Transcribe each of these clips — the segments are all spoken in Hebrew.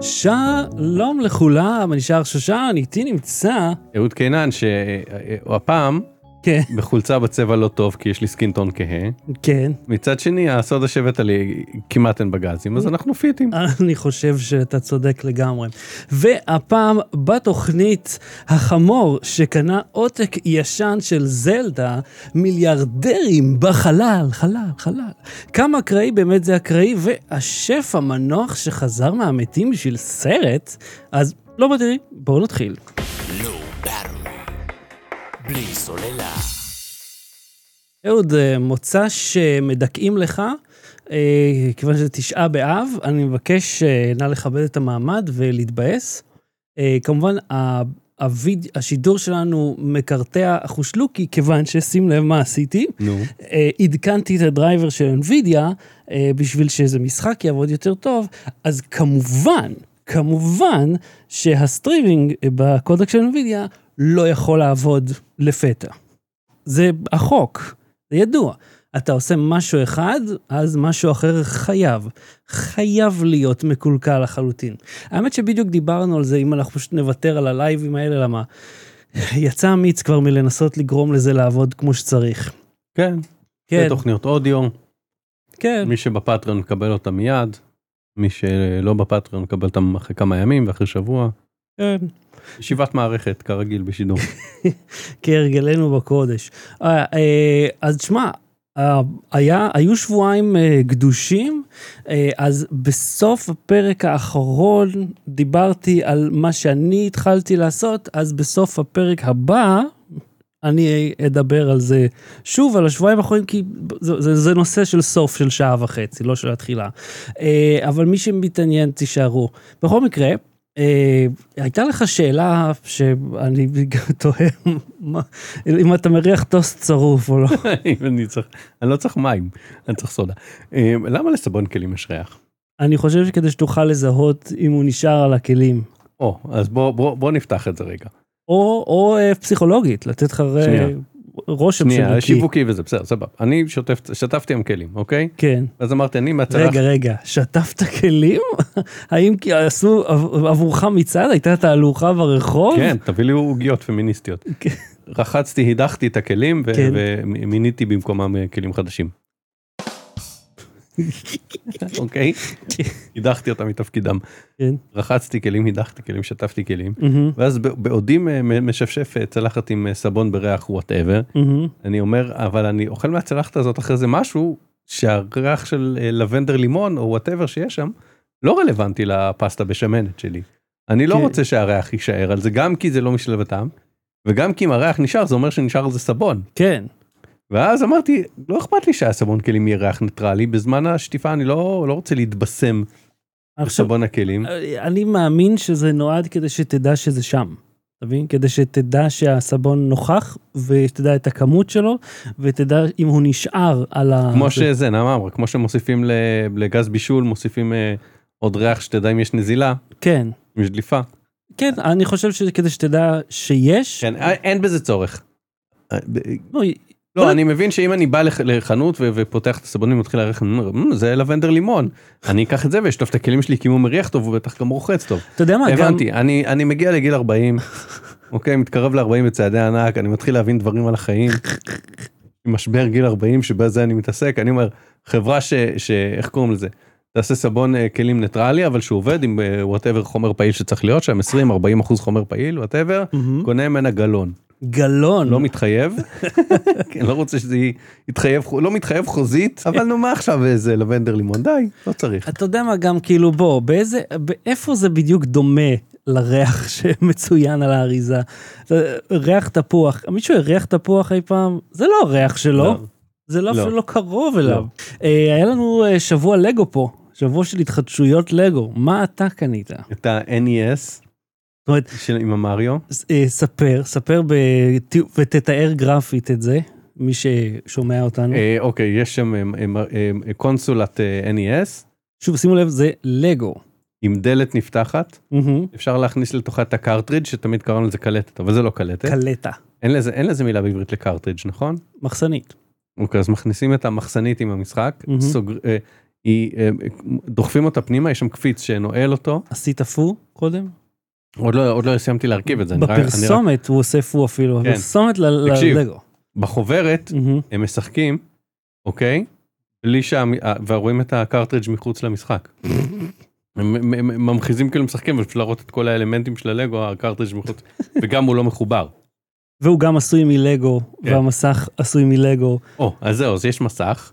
שלום לכולם, אני שער שושן, איתי נמצא, אהוד קינן שהפעם כן, בחולצה בצבע לא טוב כי יש לי סקינטון כהה. כן, מצד שני הסוד השבט עלי כמעט אין בגזים אז אנחנו פיטים. אני חושב שאתה צודק לגמרי. והפעם בתוכנית החמור שקנה עותק ישן של זלדה, מיליארדרים בחלל, חלל, חלל. כמה אקראי באמת זה אקראי, והשף המנוח שחזר מהמתים בשביל סרט, אז לא בדירי, בואו נתחיל. בלי סוללה. אהוד, אה, מוצא שמדכאים לך, אה, כיוון שזה תשעה באב, אני מבקש אה, נא לכבד את המעמד ולהתבאס. כמובן, ה- הויד... השידור שלנו מקרטע אחושלוקי, כיוון ששים לב מה עשיתי. נו. אה, עדכנתי את הדרייבר של NVIDIA אה, בשביל שאיזה משחק יעבוד יותר טוב, אז כמובן, כמובן שהסטרימינג בקודק של NVIDIA לא יכול לעבוד לפתע. זה החוק, זה ידוע. אתה עושה משהו אחד, אז משהו אחר חייב. חייב להיות מקולקל לחלוטין. האמת שבדיוק דיברנו על זה, אם אנחנו פשוט נוותר על הלייבים האלה, למה יצא אמיץ כבר מלנסות לגרום לזה לעבוד כמו שצריך. כן. כן, זה תוכניות אודיו כן, מי שבפטריון מקבל אותם מיד. מי שלא בפטריון מקבל אותם אחרי כמה ימים ואחרי שבוע. כן, ישיבת מערכת כרגיל בשידור. כהרגלנו בקודש. אה, אה, אז שמע, אה, היה, היו שבועיים גדושים, אז בסוף הפרק האחרון דיברתי על מה שאני התחלתי לעשות, אז בסוף הפרק הבא, אני אדבר על זה שוב, על השבועיים האחרונים, כי זה, זה, זה נושא של סוף של שעה וחצי, לא של התחילה. אבל מי שמתעניין, תישארו. בכל מקרה, הייתה לך שאלה שאני תוהה אם אתה מריח טוסט צרוף או לא. אני צריך, אני לא צריך מים, אני צריך סודה. אה, למה לסבון כלים יש ריח? אני חושב שכדי שתוכל לזהות אם הוא נשאר על הכלים. או, אז בוא, נפתח את זה רגע. או, אה, פסיכולוגית, לתת לך. רושם שנייה, שיווקי. שיווקי וזה בסדר, סבבה. אני שוטף, שטפתי עם כלים, אוקיי? כן. אז אמרתי, אני מהצלח, רגע, רגע, שטפת כלים? האם כי עשו עב- עבורך מצעד? הייתה תהלוכה ברחוב? כן, תביא לי עוגיות פמיניסטיות. כן. רחצתי, הדחתי את הכלים ו- כן. ומיניתי במקומם אה, כלים חדשים. אוקיי? הדחתי אותם מתפקידם. כן. רחצתי כלים, הדחתי כלים, שטפתי כלים. ואז בעודי מ- משפשף אה, צלחת עם אה, סבון בריח whatever. אני אומר, אבל אני אוכל מהצלחת הזאת אחרי זה משהו שהריח של אה, לבנדר לימון או whatever שיש שם, לא רלוונטי לפסטה בשמנת שלי. אני לא כן. רוצה שהריח יישאר על זה, גם כי זה לא משלב הטעם, וגם כי אם הריח נשאר זה אומר שנשאר על זה סבון. כן. ואז אמרתי, לא אכפת לי שהסבון כלים יהיה ריח ניטרלי, בזמן השטיפה אני לא, לא רוצה להתבשם עכשיו, בסבון הכלים. אני מאמין שזה נועד כדי שתדע שזה שם. אתה מבין? כדי שתדע שהסבון נוכח, ותדע את הכמות שלו, ותדע אם הוא נשאר על ה... כמו שזה, נעמה אמרה, כמו שמוסיפים לגז בישול, מוסיפים אה, עוד ריח שתדע אם יש נזילה, כן. אם יש דליפה. כן, אני חושב שכדי שתדע שיש... כן, אה, אין בזה צורך. אה, לא, אני מבין שאם אני בא לח- לחנות ופותח את הסבונים ומתחיל להריח, אני אומר, "מ, זה לבנדר לימון. אני אקח את זה ואשטוף את הכלים שלי כי אם הוא מריח טוב הוא בטח גם רוחץ טוב. אתה יודע מה, גם... הבנתי, אני מגיע לגיל 40, אוקיי, מתקרב ל-40 בצעדי ענק, אני מתחיל להבין דברים על החיים. משבר גיל 40 שבזה אני מתעסק, אני אומר, חברה ש... איך קוראים לזה? תעשה סבון אה, כלים ניטרלי אבל שהוא עובד עם whatever חומר פעיל שצריך להיות שם 20 40 אחוז חומר פעיל whatever. קונה ממנה גלון גלון. לא מתחייב כן, לא רוצה שזה יתחייב לא מתחייב חוזית אבל נו מה עכשיו איזה לבנדר לימון די לא צריך אתה יודע מה, גם כאילו, בוא, באיזה... איפה זה בדיוק דומה לריח שמצוין על האריזה? זה ריח תפוח. מישהו הריח תפוח אי פעם? זה לא הריח שלו. לא. זה לא לא. אפילו לא קרוב אליו. אה, היה לנו אה, שבוע לגו פה, שבוע של התחדשויות לגו. מה אתה קנית? את ה-NES זאת אומרת, של עם המריו אה, ספר, ספר ותתאר גרפית את זה, מי ששומע אותנו. אה, אוקיי יש שם אה, אה, אה, קונסולת אה, NES שוב, שימו לב, זה לגו. עם דלת נפתחת מהמם. אפשר להכניס לתוכה את הקרטרידג' שתמיד קראנו לזה קלטת אבל זה לא קלטת קלטה, אין לזה אין לזה מילה בעברית לקרטרידג' נכון? מחסנית. אוקיי אז מכניסים את המחסנית עם המשחק מהמם. סוגר, אה, היא, אה, דוחפים אותה פנימה, יש שם קפיץ שנועל אותו, עשית פו קודם? עוד לא, עוד לא סיימתי להרכיב את זה. אני רק- אני רק- בפרסומת הוא עושה פו אפילו, כן. בפרסומת ל- תקשיב. ללגו. בחוברת מהמם. הם משחקים, אוקיי? בלי שה... ורואים את הקרטריג' מחוץ למשחק. הם הם- הם ממחיזים כאילו משחקים, אבל פשוט להראות את כל האלמנטים של הלגו, הקרטריג' מחוץ, וגם הוא לא מחובר. והוא גם עשוי מלגו, כן. והמסך עשוי מלגו, או, אז זהו, אז יש מסך.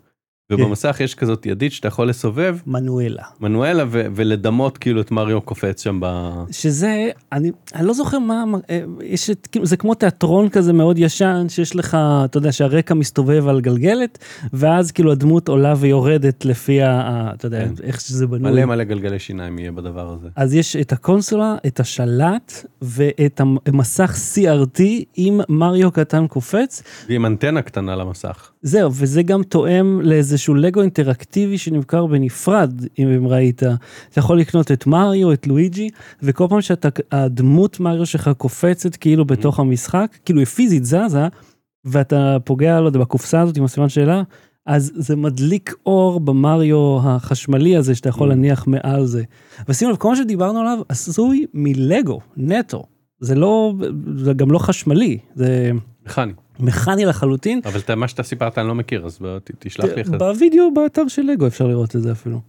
ובמסך יש כזאת ידית שאתה יכול לסובב מנואלה. מנואלה ו- ולדמות כאילו את מריו קופץ שם ב... שזה, אני, אני לא זוכר מה, אה, יש את, כאילו, זה כמו תיאטרון כזה מאוד ישן, שיש לך, אתה יודע, שהרקע מסתובב על גלגלת, ואז כאילו הדמות עולה ויורדת לפי ה... אתה יודע, כן. איך שזה בנוי. מלא מלא גלגלי שיניים יהיה בדבר הזה. אז יש את הקונסולה, את השלט ואת המסך CRT עם מריו קטן קופץ. ועם אנטנה קטנה למסך. זהו, וזה גם תואם לאיזשהו לגו אינטראקטיבי שנמכר בנפרד, אם ראית. אתה יכול לקנות את מריו, את לואיג'י, וכל פעם שאתה, הדמות מריו שלך קופצת כאילו בתוך המשחק, כאילו היא פיזית זזה, ואתה פוגע, לא יודע, בקופסה הזאת עם הסימן שאלה, אז זה מדליק אור במריו החשמלי הזה שאתה יכול Mm. להניח מעל זה. ושימו לב, כל מה שדיברנו עליו עשוי מלגו, נטו. זה לא, זה גם לא חשמלי, זה מכני. מכני לחלוטין. אבל את מה שאתה סיפרת אני לא מכיר, אז בוא, ת- תשלח לי זה. בווידאו באתר של לגו אפשר לראות את זה אפילו.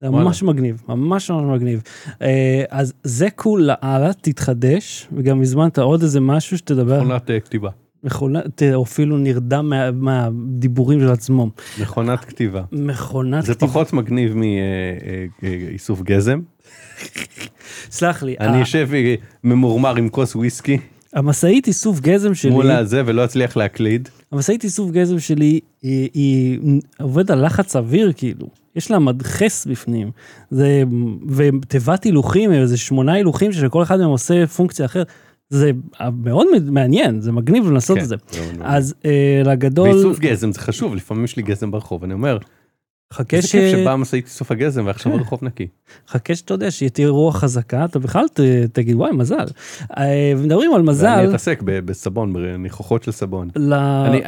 זה. ממש מגניב, ממש ממש מגניב. אה, אז זה קול לאללה, תתחדש, וגם הזמנת עוד איזה משהו שתדבר, מכונת אה, כתיבה. מכונת, אפילו נרדם מה- מהדיבורים של עצמו. מכונת כתיבה. מכונת זה כתיבה. פחות מגניב מאיסוף גזם. סלח לי, אני אשב אה, ממורמר עם כוס וויסקי המשאית איסוף גזם שלי, מול הזה ולא אצליח להקליד. המשאית איסוף גזם שלי היא, היא עובדת על לחץ אוויר כאילו. יש לה מדחס בפנים. זה, ותיבת הילוכים, איזה שמונה הילוכים שלכל אחד מהם עושה פונקציה אחרת. זה מאוד מעניין, זה מגניב לנסות כן, את זה. מאוד מעניין. אז אה, לגדול, ואיסוף גזם זה חשוב, לפעמים יש לי גזם ברחוב, אני אומר, חכה איזה ש... כיף שבאה משאית איסוף הגזם ועכשיו כן. הרחוב נקי. חכה שאתה יודע שתהיה רוח חזקה, אתה בכלל ת, תגיד וואי מזל. אה, ומדברים על ואני מזל, אתעסק ב- בסבון, בניחוחות של סבון. ל... אני,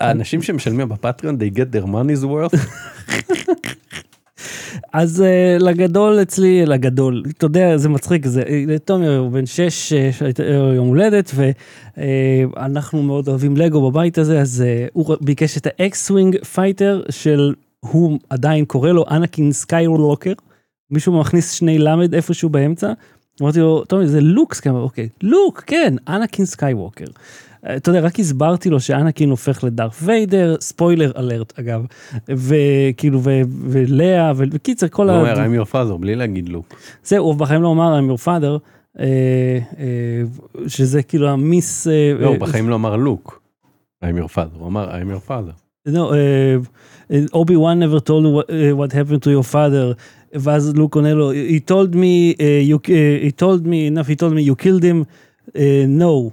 האנשים שמשלמים בפטריון, they get their money's worth, אז uh, לגדול אצלי, לגדול, אתה יודע, זה מצחיק, זה, לתומי הוא בן שש, אה, יום הולדת, ואנחנו מאוד אוהבים לגו בבית הזה, אז uh, הוא ביקש את ה X-wing fighter של, הוא עדיין קורא לו אנקין סקייווקר, מישהו מכניס שני למד איפשהו באמצע, אמרתי לו, טומי זה לוק סקייווקר, אוקיי, לוק, כן, אנקין סקייווקר. אה, אתה יודע, רק הסברתי לו שאנקין הופך לדארת' ויידר, spoiler alert אגב, וכאילו, ולאה, ובקיצר, כל הוא ה... אומר I'm your father בלי להגיד לוק. זהו, הוא בחיים לא אמר I'm your father, אה, אה, שזה כאילו ה mis... לא, הוא בחיים לא אמר לוק. I'm your father, הוא אמר I'm your father. אובי וואן never told what, uh, what happened to your father, ואז לוק עונה לו, he told me, uh, you, uh, he told me, enough, he told me you killed him, uh, no.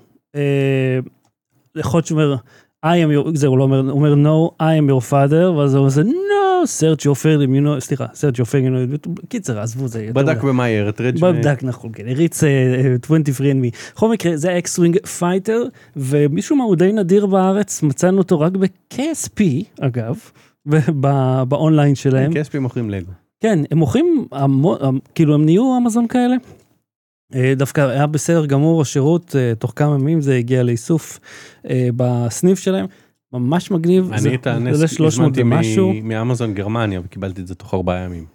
יכול להיות שהוא אומר, I am your, זה הוא לא אומר, הוא אומר no, I am your father, ואז הוא אומר, no, search your family, you know, סליחה, search your family, קיצר, עזבו זה. בדק. במאייר את רג' בדק נכון, כן, הריץ אה, 23andMe. בכל מקרה, זה ה X-wing fighter, ומשום מה הוא די נדיר בארץ, מצאנו אותו רק ב-KSP, אגב, באונליין שלהם. כספי מוכרים לגו. כן, הם מוכרים, כאילו הם נהיו אמזון כאלה. אה, דווקא היה בסדר גמור השירות, אה, תוך כמה ימים זה הגיע לאיסוף אה, בסניף שלהם, ממש מגניב. אני את הנס עולה 300 הזמנתי מאמזון גרמניה וקיבלתי את זה תוך ארבעה ימים.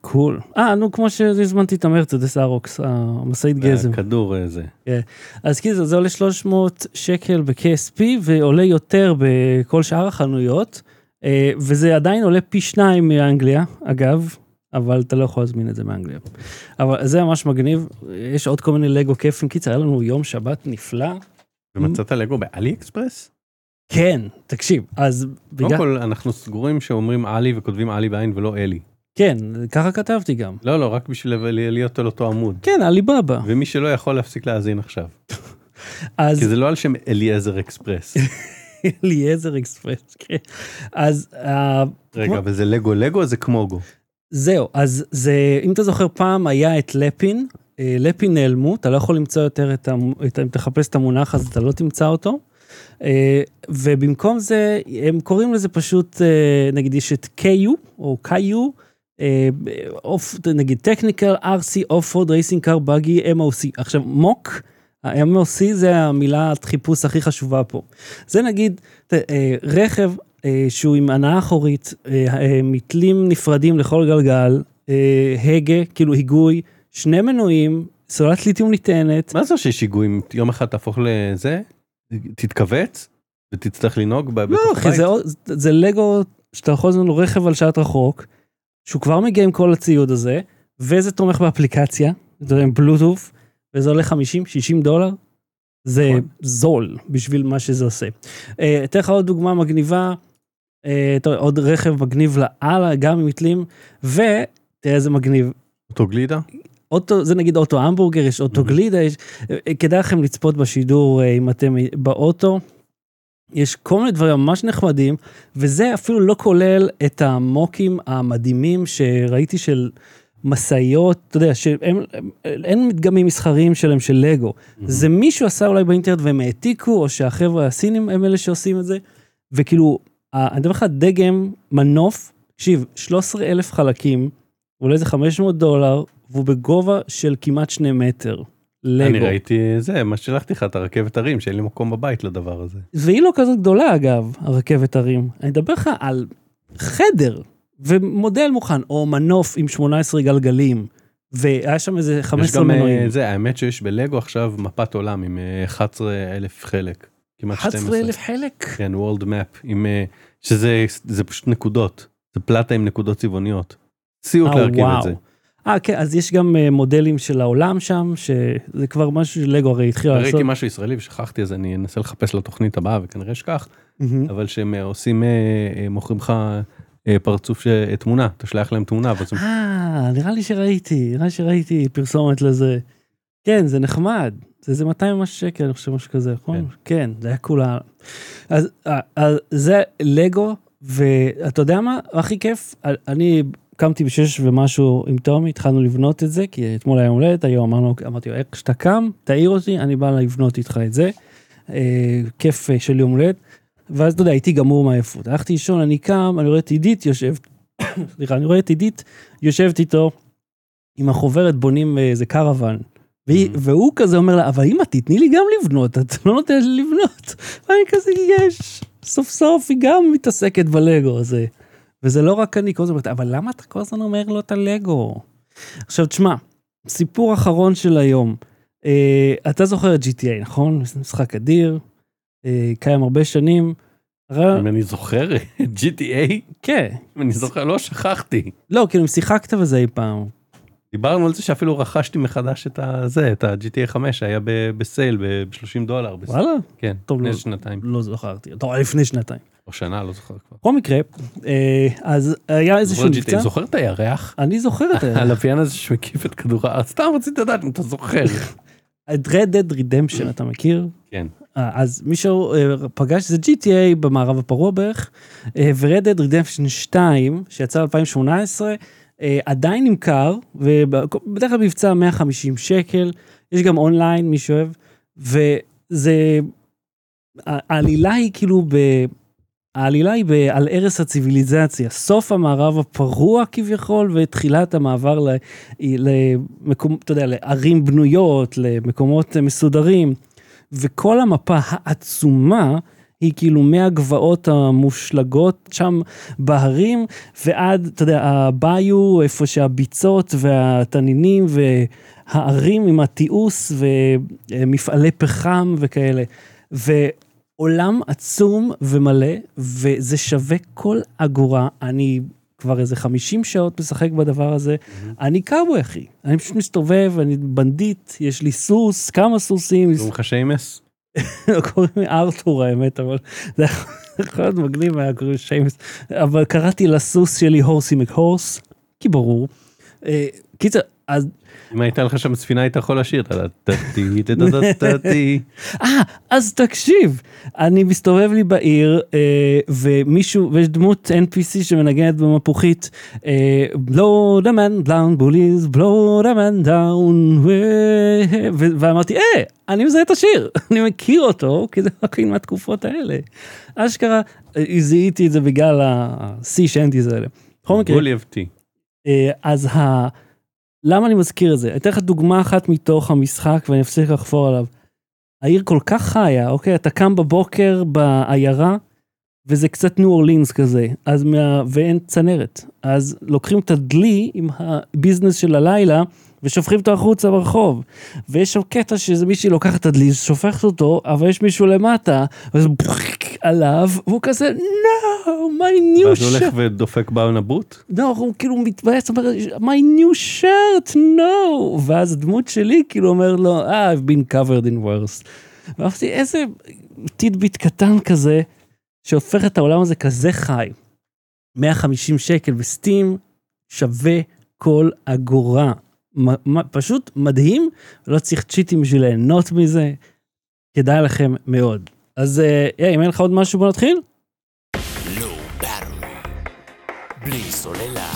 קול. אה, נו, כמו שהזמנתי את המרצדס ארוקס, המשאית גזם. כדור אה, זה. אז כאילו זה עולה 300 שקל ב-KSP ועולה יותר בכל שאר החנויות, וזה עדיין עולה פי שניים מאנגליה, אגב, אבל אתה לא יכול להזמין את זה מאנגליה. אבל זה ממש מגניב, יש עוד כל מיני לגו כיפים, קיצר, היה לנו יום שבת נפלא. ומצאת לגו באלי אקספרס? כן, תקשיב, אז קודם בגלל, כל אנחנו סגורים שאומרים עלי וכותבים עלי בעין ולא אלי. כן, ככה כתבתי גם. לא לא רק בשביל להיות על אותו עמוד. כן, עליבאבא. ומי שלא יכול להפסיק להאזין עכשיו. אז כי זה לא על שם אליעזר אקספרס. אליעזר אקספרס, כן. אז אה, רגע וזה לגו לגו זה כמו גו. זהו, אז זה, אם אתה זוכר פעם היה את לפין, אה, לפין נעלמו, אתה לא יכול למצוא יותר את, המ- את, אם תחפש את המונח אז אתה לא תמצא אותו. אה, ובמקום זה, הם קוראים לזה פשוט, נגיד יש את קיו, או קיו, אוף, נגיד Technic, RC, off-road, racing car, buggy, MOC. עכשיו, MOC, ה-MOC זה המילת חיפוש הכי חשובה פה. זה נגיד אה, רכב אה, שהוא עם הנעה אחורית, אה, מתלים נפרדים לכל גלגל, הגה, כאילו היגוי, שני מנועים, סוללת ליתיום ניתנת. מה זה שיש היגויים? יום אחד תהפוך לזה? תתכווץ? ותצטרך לנהוג ב- לא, בתוך אחי, בית? זה, זה לגו שאתה יכול לו רכב על שעת רחוק, שהוא כבר מגיע עם כל הציוד הזה, וזה תומך באפליקציה, זה עם בלוטוף, וזה עולה 50-60 דולר. זה נכון. זול בשביל מה שזה עושה. אה, אתן לך עוד דוגמה מגניבה, אה, עוד רכב מגניב לאללה, גם עם מתלים, ותראה איזה מגניב. אותו גלידה? אוטו, זה נגיד אוטו המבורגר, יש אוטו Mhm. גלידה, יש, אה, כדאי לכם לצפות בשידור אם אתם באוטו. יש כל מיני דברים ממש נחמדים, וזה אפילו לא כולל את המוקים המדהימים שראיתי של משאיות, אתה יודע, שהם, הם- אין מדגמים מסחריים שלהם של לגו. זה מישהו עשה אולי באינטרנט והם העתיקו, או שהחבר'ה הסינים הם אלה שעושים את זה, וכאילו, אני מדבר לך דגם, מנוף, תקשיב, 13 אלף חלקים, עולה איזה 500 דולר, והוא בגובה של כמעט שני מטר. לגו. אני ראיתי זה, מה ששלחתי לך, את הרכבת הרים, שאין לי מקום בבית לדבר הזה. והיא לא כזאת גדולה אגב, הרכבת הרים. אני מדבר לך על חדר ומודל מוכן, או מנוף עם 18 גלגלים, והיה שם איזה יש 15 גם אה, מנועים. זה, האמת שיש בלגו עכשיו מפת עולם עם אה, 11 אלף חלק. כמעט 12. 11 אלף חלק? כן, World Map, עם, אה, שזה זה פשוט נקודות. זה פלטה עם נקודות צבעוניות. סיוט אה, להרכיב. את זה. אה, כן, אז יש גם אה, מודלים של העולם שם, שזה כבר משהו שלגו הרי התחילה לעשות. ראיתי משהו ישראלי ושכחתי אז אני אנסה לחפש לתוכנית הבאה וכנראה אשכח מהמם. אבל שהם אה, עושים אה, אה, מוכרים לך אה, פרצוף ש- אה, תמונה אתה שולח להם תמונה אה, נראה לי שראיתי, נראה לי שראיתי פרסומת לזה. כן, זה נחמד. זה איזה 200 ומשהו שקל, אני חושב, משהו כזה, נכון? כן. כן, זה היה כולה. אז, אה, אז זה לגו, ואתה יודע מה? הכי כיף, אני קמתי בשש ומשהו עם תומי, התחלנו לבנות את זה, כי אתמול היה יום הולדת, היום אמרנו, אמרתי לו, איך שאתה קם, תעיר אותי, אני בא לבנות איתך את זה. אה, כיף אה, של יום הולדת. ואז אתה יודע, הייתי גמור מעייפות. הלכתי לישון, אני קם, אני רואה את עידית יושבת, סליחה, אני רואה את עידית יושבת איתו עם החוברת, בונים אה, איזה קרוון. והיא, Mhm. והוא כזה אומר לה, אבל אמא, תתני לי גם לבנות, את לא נותנת לי לבנות. ואני כזה, יש, סוף סוף היא גם מתעסקת בלגו הזה. וזה לא רק אני, כל הזמן אומרת, אבל למה אתה כל הזמן אומר לו את הלגו? עכשיו, תשמע, סיפור אחרון של היום. אה, אתה זוכר את GTA, נכון? משחק אדיר, קיים הרבה שנים. אם אני זוכר GTA כן. אני זוכר לא שכחתי לא, כאילו, אם שיחקת בזה אי פעם. דיברנו על זה שאפילו רכשתי מחדש את הזה את ה-GTA 5 שהיה ב- בסייל ב-30 דולר. וואלה? כן טוב, לפני לא. שנתיים לא זכרתי. טוב, לפני שנתיים. או שנה לא זוכר כבר. בכל מקרה, אה, אז היה איזשהו מבצע. זוכר את הירח? אני זוכר את ה... הלוויין הזה שמקיף את כדור הארץ סתם רציתי לדעת אם אתה זוכר. את Red Dead Redemption, אתה מכיר? כן. אה, אז מישהו אה, פגש, זה GTA במערב הפרוע בערך, אה, ו-Red Dead Redemption 2, שיצא ב-2018, אה, עדיין נמכר, ובדרך כלל מבצע 150 שקל, יש גם אונליין, מי שאוהב, וזה, העלילה היא כאילו ב... העלילה היא ב- על ערש הציוויליזציה, סוף המערב הפרוע כביכול ותחילת המעבר ל- למקום, אתה יודע, לערים בנויות, למקומות מסודרים, וכל המפה העצומה היא כאילו מהגבעות המושלגות שם בהרים ועד, אתה יודע, הביו, איפה שהביצות והתנינים והערים עם התיעוש ומפעלי פחם וכאלה. ועולם עצום ומלא, וזה שווה כל אגורה. אני כבר איזה 50 שעות משחק בדבר הזה. אני קאובוי, אחי. אני פשוט מסתובב, אני בנדיט, יש לי סוס, כמה סוסים. קוראים לך שיימס? קוראים לי ארתור האמת, אבל זה יכול להיות מגניב, היה קוראים שיימס. אבל קראתי לסוס שלי Horsey McHorse, כי ברור. אה, קיצר, אז אם הייתה לך שם ספינה היית יכול לשיר. אה, אז תקשיב, אני מסתובב לי בעיר, אה, ומישהו, ויש דמות NPC שמנגנת במפוחית, אה, blow the man down, bullies, blow the man down, ואמרתי, אה, אני מזהה את השיר, אני מכיר אותו, כי זה רק מהתקופות האלה. אשכרה, זיהיתי את זה בגלל ה-C shanties האלה. בכל מקרה, אבטי. אה, אז ה... למה אני מזכיר את זה? אתן לך דוגמה אחת מתוך המשחק ואני אפסיק לחפור עליו. העיר כל כך חיה, אוקיי? אתה קם בבוקר בעיירה, וזה קצת ניו אורלינס כזה, אז מה... ואין צנרת. אז לוקחים את הדלי עם הביזנס של הלילה, ושופכים אותו החוצה ברחוב. ויש שם קטע שזה מישהי לוקחת את הדלי, שופכת אותו, אבל יש מישהו למטה, וזה עליו, והוא כזה, no, my new ואז הוא הולך shirt. ודופק בענבות? לא, הוא כאילו מתבאס, אומר, my new shirt, no. ואז הדמות שלי כאילו אומר לו, ah, I've been covered in worse. ואמרתי, איזה טידביט קטן כזה, שהופך את העולם הזה כזה חי. 150 שקל בסטים, שווה כל אגורה. פשוט מדהים, לא צריך צ'יטים בשביל ליהנות מזה. כדאי לכם מאוד. אז אה, היי, אם אין לך עוד משהו, בוא נתחיל. לא. בלי סוללה.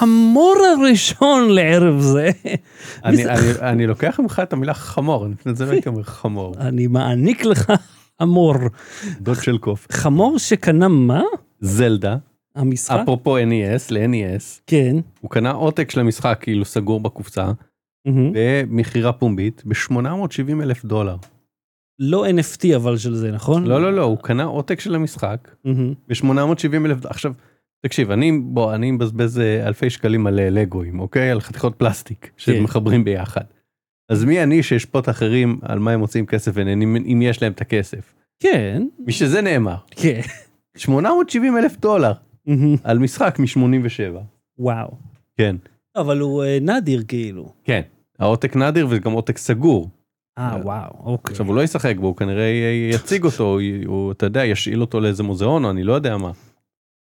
המור הראשון לערב זה, אני- אני- אני לוקח ממך את המילה חמור, אני זה לא הייתי אומר חמור. אני מעניק לך המור. דוד של קוף. חמור שקנה מה? זלדה, המשחק? אפרופו NES ל-NES, כן. הוא קנה עותק של המשחק כאילו סגור בקופסה. במכירה פומבית ב-870 אלף דולר. לא NFT אבל של זה, נכון? לא לא לא, הוא קנה עותק של המשחק מהמם. ב-870 אלף, עכשיו, תקשיב, אני, בוא, אני מבזבז אה, אלפי שקלים על אה, לגואים, אוקיי? על חתיכות פלסטיק כן. שמחברים ביחד. אז מי אני שאשפוט אחרים על מה הם מוצאים כסף ונהנים אם יש להם את הכסף? כן. משזה נאמר, כן. 870 אלף דולר. על משחק מ-87. וואו. כן. אבל הוא אה, נדיר כאילו. כן. העותק נדיר וזה גם עותק סגור. אה, וואו, אוקיי. עכשיו הוא לא ישחק בו, הוא כנראה יציג אותו, הוא- אתה יודע, ישאיל אותו לאיזה מוזיאון או אני לא יודע מה.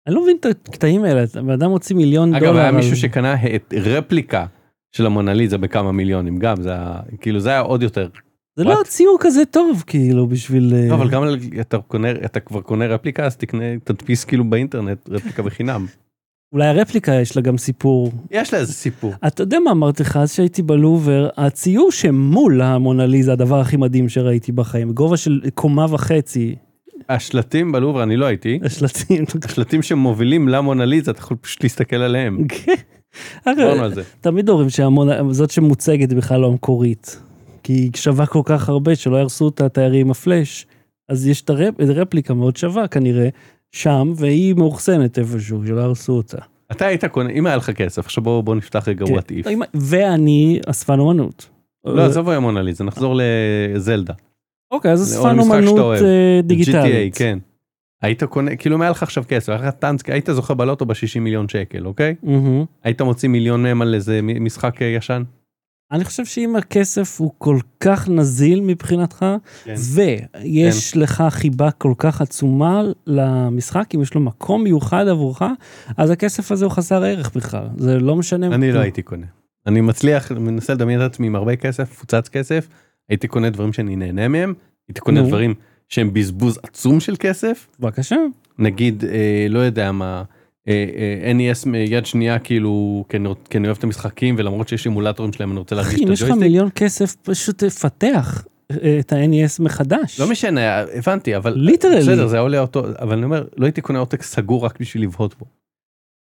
אני לא מבין את הקטעים האלה, בן אדם מוציא מיליון דולר. אגב, היה על- מישהו שקנה את רפליקה של המונליזה בכמה מיליונים, גם זה היה, כאילו זה היה עוד יותר. זה לא ציור כזה טוב כאילו בשביל... אה, לא, אבל גם אתה קונה, אתה כבר קונה רפליקה, אז תקנה, תדפיס כאילו באינטרנט רפליקה בחינם. אולי הרפליקה יש לה גם סיפור. יש לה איזה סיפור. אתה יודע מה אמרתי לך, אז שהייתי בלובר, הציור שמול המונליזה, הדבר הכי מדהים שראיתי בחיים, גובה של קומה וחצי, השלטים בלובר, אני לא הייתי, השלטים. השלטים שמובילים למונליזה, אתה יכול פשוט להסתכל עליהם. כן. תמיד אומרים שזאת שמוצגת בכלל לא המקורית. כי היא שווה כל כך הרבה שלא יהרסו אותה התיירים עם הפלאש. אז יש את הרפ- רפליקה מאוד שווה כנראה שם, והיא מאוחסנת איפשהו, שלא יהרסו אותה. אתה היית קונה, אם היה לך כסף, עכשיו בוא בוא נפתח רגע כן. וואט איף. אם- ואני אספן אומנות. לא, עזוב היום מונליזה, נחזור לזלדה. אוקיי, אז או אספן אומנות. אה, GTA, דיגיטלית. כן. היית קונה, כאילו אם היה לך עכשיו כסף, היה לך טאנסק, היית זוכה בלוטו ב-60 מיליון שקל, אוקיי? מהמם. היית מוציא מיליון מהם על איזה משחק אה, ישן? אני חושב שאם הכסף הוא כל כך נזיל מבחינתך, כן. ויש לך חיבה כל כך עצומה למשחק, אם יש לו מקום מיוחד עבורך, אז הכסף הזה הוא חסר ערך בכלל, זה לא משנה. אני לא הייתי קונה. אני מצליח, מנסה לדמיין את עצמי עם הרבה כסף, מפוצץ כסף, הייתי קונה דברים שאני נהנה מהם, הייתי קונה נו. דברים שהם בזבוז עצום של כסף, בבקשה. נגיד, אה, לא יודע מה, NES מיד שנייה כאילו, כי אני, כי אני אוהב את המשחקים ולמרות שיש אימולטורים שלהם אני רוצה להרגיש אחי, את אם יש לך הג'ויסטיק. מיליון כסף, פשוט תפתח אה, את ה-NES מחדש. לא משנה, הבנתי, אבל ליטרלי. בסדר, זה עולה אותו, אבל אני אומר, לא הייתי קונה עותק סגור רק בשביל לבהות בו.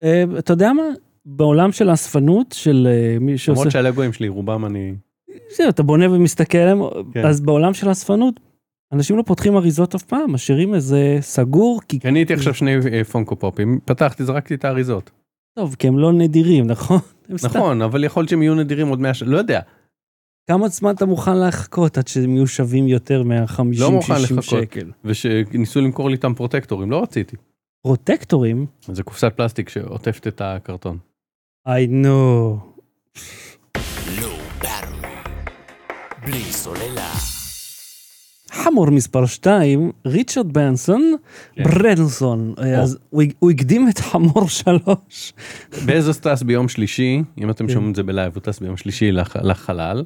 אה, אתה יודע מה? בעולם של האספנות, של אה, מי שעושה... למרות שהלגויים שלי, רובם אני... אתה בונה ומסתכל כן. אז בעולם של האספנות, אנשים לא פותחים אריזות אף פעם, משאירים איזה סגור, כי קניתי עכשיו שני אה, פונקו פופים, פתחתי, זרקתי את האריזות. טוב, כי הם לא נדירים, נכון? נכון, אבל יכול להיות שהם יהיו נדירים עוד 100 שנה, לא יודע. כמה זמן אתה מוכן לחכות עד שהם יהיו שווים יותר לא מוכן מה-50-60 לחכות. שקל? ושניסו למכור לי איתם protectorים, לא רציתי. protectorים? זה קופסת פלסטיק שעוטפת את הקרטון. I know. בלי סוללה. חמור מספר 2, ריצ'רד ברנסון, כן. ברנסון. אז הוא הוא הקדים את חמור 3. בזוס טס ביום שלישי, אם אתם כן. שומעים את זה בלייב, הוא טס ביום שלישי לח- לחלל.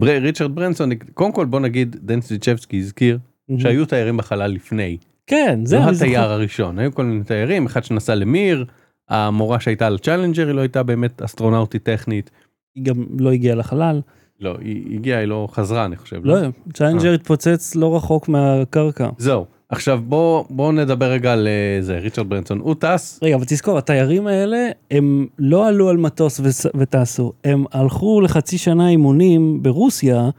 וריצ'רד ברנסון, קודם כל בוא נגיד, דנס זיצ'בסקי הזכיר שהיו תיירים בחלל לפני. כן, זה אני התייר זוכר. הראשון, היו כל מיני תיירים, אחד שנסע למיר, המורה שהייתה על צ'אלנג'ר היא לא הייתה באמת אסטרונאוטית טכנית. היא גם לא הגיעה לחלל. לא, היא הגיעה, היא לא חזרה אני חושב. לא, אה. צ'אלנג'ר התפוצץ לא רחוק מהקרקע. זהו, עכשיו בוא בוא נדבר רגע על אה, זה ריצ'רד ברנסון הוא טס רגע, אבל תזכור, התיירים האלה, הם לא עלו על מטוס וס- וטסו, הם הלכו לחצי שנה אימונים ברוסיה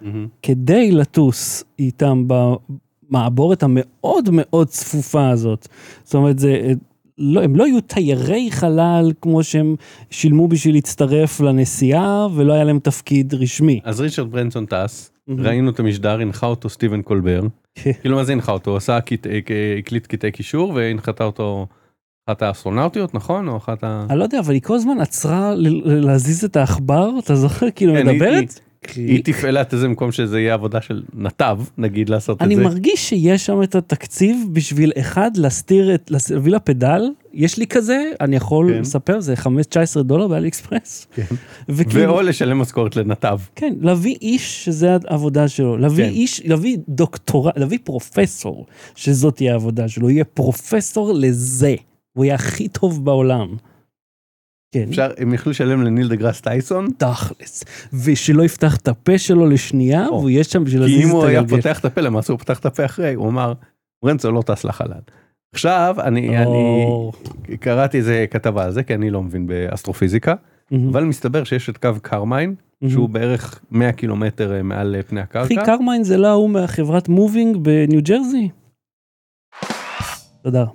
כדי לטוס איתם במעבורת המאוד מאוד צפופה הזאת. זאת אומרת, זה, לא, הם לא היו תיירי חלל כמו שהם שילמו בשביל להצטרף לנסיעה, ולא היה להם תפקיד רשמי. אז ריצ'רד ברנסון טס מהמם. ראינו את המשדר הנחה אותו סטיבן קולבר כן. כאילו מה זה הנחה אותו הוא עשה קט- אה, הקליט קטעי קישור והנחתה אותו אחת האסטרונאוטיות נכון או אחת ה... אני לא יודע, אבל היא כל הזמן עצרה להזיז את העכבר, אתה זוכר? כאילו כן, מדברת? היא תפעלה את איזה מקום שזה יהיה עבודה של נתב נגיד לעשות את אני זה. מרגיש שיש שם את התקציב בשביל אחד להסתיר את, להביא לפדל, יש לי כזה, אני יכול כן. לספר, זה 5-19 דולר באלי אקספרס. כן. וכאילו, ואו לשלם משכורת לנתב. כן, להביא איש שזה העבודה שלו, להביא כן. איש, להביא דוקטורט, להביא פרופסור, שזאת תהיה העבודה שלו, יהיה פרופסור לזה, הוא יהיה הכי טוב בעולם. כן. אפשר הם יכלו לשלם לניל דה גראס טייסון תכלס, ושלא יפתח את הפה שלו לשנייה, או, והוא יהיה שם בשביל כי להזיז אם את הוא היה הגלגל. פותח את הפה למעשה הוא פתח את הפה אחרי הוא אמר ברנסון לא טס לחלל. עכשיו אני אני או, קראתי איזה כתבה על זה כי אני לא מבין באסטרופיזיקה מהמם, אבל מסתבר שיש את קו קרמיין מהמם. שהוא בערך 100 קילומטר אה, מעל אה, פני אחי הקרקע. קרמיין זה לא ההוא מהחברת מובינג בניו ג'רזי? תודה.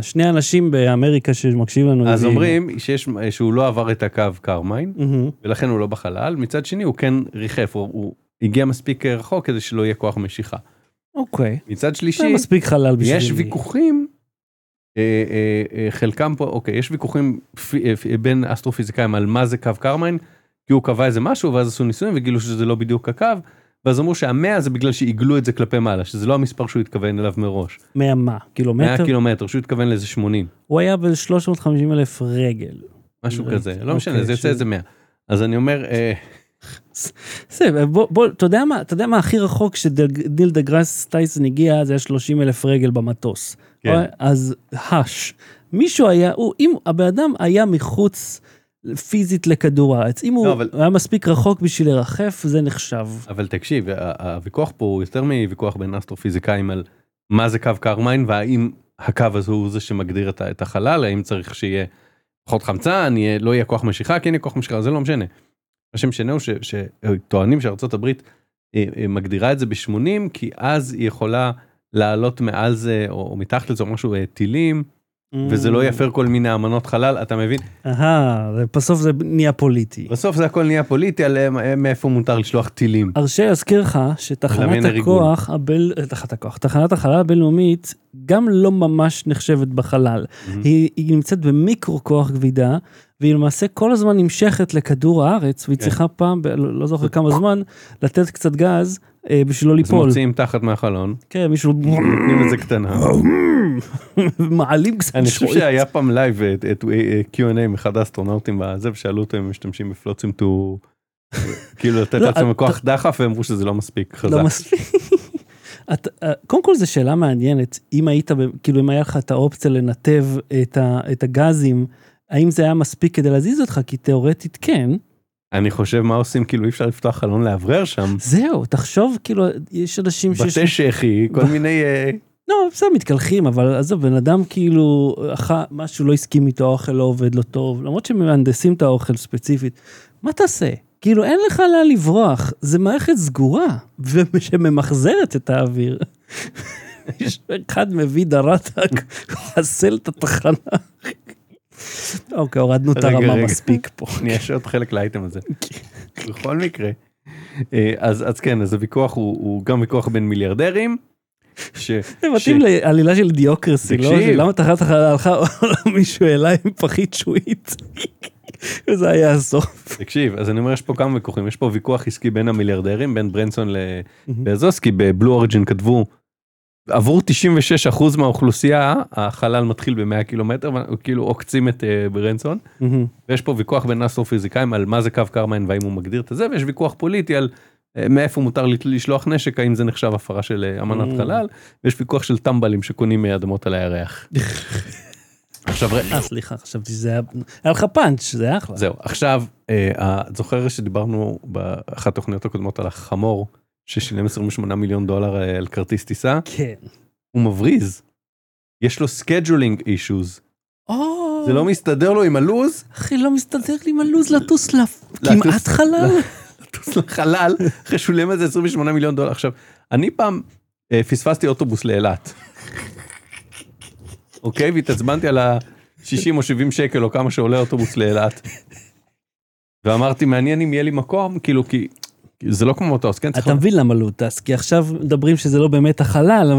שני אנשים באמריקה שמקשיבים לנו. אז. אומרים שיש שהוא לא עבר את הקו קרמיין מהמם. ולכן הוא לא בחלל מצד שני הוא כן ריחף הוא, הוא הגיע מספיק רחוק כדי שלא יהיה כוח משיכה. אוקיי. מצד זה שלישי מספיק חלל בשבילי. יש ויכוחים אה, אה, אה, חלקם פה אוקיי יש ויכוחים אה, בין אסטרופיזיקאים על מה זה קו קרמיין כי הוא קבע איזה משהו ואז עשו ניסויים וגילו שזה לא בדיוק הקו ואז אמרו שהמאה זה בגלל שעיגלו את זה כלפי מעלה שזה לא המספר שהוא התכוון אליו מראש. מאה מה? 100 קילומטר? קילומטר שהוא התכוון לאיזה 80 הוא היה ב-350 אלף רגל. משהו אוקיי, כזה לא משנה זה יוצא איזה 100. אז אני אומר אה, בסדר, בוא, בוא, אתה יודע מה, אתה יודע מה הכי רחוק שניל דה גראס טייסון הגיע, זה היה 30 אלף רגל במטוס. כן. אוקיי? אז הש. מישהו היה, הוא, אם הבן אדם היה מחוץ פיזית לכדור הארץ, אם הוא לא, אבל- היה מספיק רחוק בשביל לרחף, זה נחשב. אבל תקשיב הוויכוח פה הוא יותר מוויכוח בין אסטרופיזיקאים על מה זה קו קרמיין והאם הקו הזה הוא זה שמגדיר את החלל האם צריך שיהיה פחות חמצן יהיה לא יהיה כוח משיכה כן יהיה כוח משיכה זה לא משנה. מה שמשנה הוא ש- שטוענים שארצות הברית אה, אה, מגדירה את זה ב-80 כי אז היא יכולה לעלות מעל זה או, או מתחת לזה או משהו אה, טילים וזה לא יפר כל מיני אמנות חלל אתה מבין אהה, בסוף זה נהיה פוליטי. בסוף זה הכל נהיה פוליטי על אה, מאיפה מותר לשלוח טילים. הרשה להזכיר לך שתחנת. הכוח, הבל... תחנת הכוח, תחנת החלל הבינלאומית גם לא ממש נחשבת בחלל. היא, היא נמצאת במיקרו כוח כבידה, והיא למעשה כל הזמן נמשכת לכדור הארץ, והיא כן. צריכה פעם, ב... לא לא זוכר כמה זמן, לתת קצת גז אה, בשביל לא אז ליפול. מוציאים תחת מהחלון כן, מישהו נותנים לזה קטנה. מעלים קצת אני חושב. שהיה פעם לייב את, את אה, Q&A עם אחד האסטרונאוטים בזה ושאלו אותו אם משתמשים בפלוצים to כאילו לתת לא, לעצמם כוח דחף והם אמרו שזה לא מספיק חזק. לא מספיק. את, אה, קודם כל זו שאלה מעניינת, אם היית, כאילו אם היה לך את האופציה לנתב את, ה, את הגזים, האם זה היה מספיק כדי להזיז אותך? כי תאורטית כן. אני חושב מה עושים כאילו אי אפשר לפתוח חלון לאוורר שם. זהו, תחשוב, כאילו, יש אנשים שיש... בתי שחי כל מיני אה, לא, בסדר, מתקלחים, אבל עזוב, בן אדם כאילו, משהו לא הסכים איתו, האוכל לא עובד לו טוב, למרות שמהנדסים את האוכל ספציפית, מה תעשה? כאילו, אין לך לאן לברוח, זה מערכת סגורה, ושממחזרת את האוויר. אחד מביא דרטק, חסל את התחנה. אוקיי, הורדנו את הרמה. מספיק פה. אני יש עוד חלק לאייטם הזה. בכל מקרה. אה, אז אז כן אז הוויכוח הוא הוא גם ויכוח בין מיליארדרים. ש- זה מתאים לעלילה של דיוקרסי, לא? למה תחת החלל הלכה מישהו אליי עם פחית שועית? וזה היה הסוף. תקשיב אז אני אומר יש פה כמה ויכוחים יש פה ויכוח עסקי בין המיליארדרים בין ברנסון לבזוס כי בבלו אוריג'ין כתבו עבור 96% מהאוכלוסייה החלל מתחיל ב-100 קילומטר כאילו עוקצים את אה, ברנסון ויש פה ויכוח בין אסטרופיזיקאים על מה זה קו קרמיין והאם הוא מגדיר את זה ויש ויכוח פוליטי על אה, מאיפה מותר לשלוח נשק האם זה נחשב הפרה של אה, אמנת Mm. חלל ויש ויכוח של טמבלים שקונים מאדמות על הירח. עכשיו ר- אה, סליחה, חשבתי שזה היה... היה לך פאנץ', זה היה אחלה. זהו עכשיו את זוכר שדיברנו באחת התוכניות הקודמות על החמור ששילם 28 מיליון דולר אה, על כרטיס טיסה כן. הוא מבריז. יש לו scheduling issues. או, זה לא מסתדר לו עם הלוז, אחי, לא מסתדר לי עם הלו"ז לטוס לפ... כמעט חלל. לטוס לחלל, אחרי שהוא על זה 28 מיליון דולר. עכשיו, אני פעם אה, פספסתי אוטובוס לאילת. אוקיי? והתעצבנתי על ה-60 או 70 שקל או כמה שעולה אוטובוס לאילת. ואמרתי, מעניין אם יהיה לי מקום, כאילו, כי זה לא כמו מטוס, כן? אתה מבין למה לא טס, כי עכשיו מדברים שזה לא באמת החלל,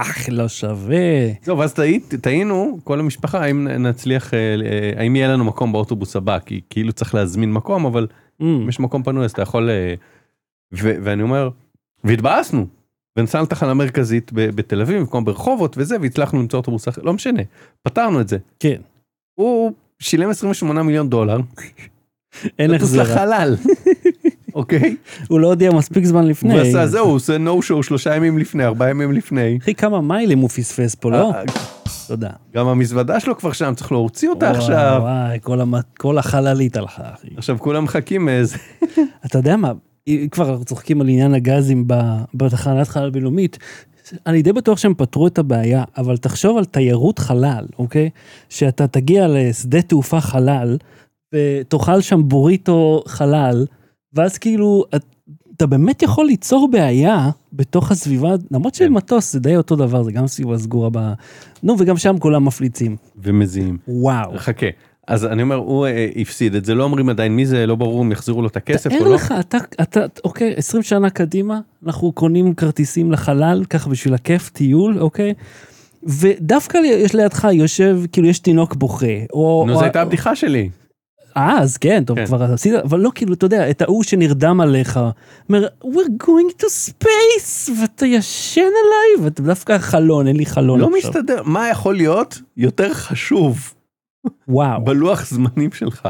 אך, לא שווה. זהו, ואז טעית- טעינו, כל המשפחה, האם נצליח, אה, אה, האם יהיה לנו מקום באוטובוס הבא, כי כאילו צריך להזמין מקום, אבל Mm. אם יש מקום פנוי אז אתה יכול, אה, ואני אומר, והתבאסנו, ונסענו לתחנה מרכזית בתל אביב, במקום ברחובות וזה, והצלחנו למצוא אוטובוס אחר, לא משנה, פתרנו את זה. כן, הוא שילם 28 מיליון דולר, אין החזרה. לחלל, אוקיי? הוא לא הודיע מספיק זמן לפני. הוא עשה זהו, הוא עושה נו שואו שלושה ימים לפני, ארבעה ימים לפני. אחי, כמה מיילים הוא פספס פה, לא? אה, תודה. גם המזוודה שלו כבר שם, צריך להוציא אותה עכשיו. וואי, כל החללית הלכה, אחי. עכשיו כולם מחכים איזה... אתה יודע מה, אם כבר אנחנו צוחקים על עניין הגזים בתחנת חלל בינלאומית, אני די בטוח שהם פתרו את הבעיה, אבל תחשוב על תיירות חלל, אוקיי? שאתה תגיע לשדה תעופה חלל, ותאכל שם בוריטו חלל, ואז כאילו, את- אתה באמת יכול ליצור בעיה בתוך הסביבה, למרות כן. שמטוס זה די אותו דבר, זה גם סביבה סגורה ב... נו, וגם שם כולם מפליצים. ומזיעים. וואו. חכה. אז אני אומר, הוא אה, הפסיד את זה, לא אומרים עדיין מי זה, לא ברור אם יחזירו לו את הכסף או תאר לא. לך, אתה, אתה, אוקיי, 20 שנה קדימה, אנחנו קונים כרטיסים לחלל, ככה בשביל הכיף, טיול, אוקיי? ודווקא יש לידך יושב, כאילו יש תינוק בוכה, או... נו, זו הייתה הבדיחה שלי. אה, אז כן, טוב, כן. כבר עשית, אבל לא, כאילו, אתה יודע, את ההוא שנרדם עליך, אומר, we're going to space, ואתה ישן עליי, ואתה דווקא חלון, אין לי חלון לא עכשיו. מסתדר, מה יכול להיות יותר חשוב וואו. בלוח זמנים שלך?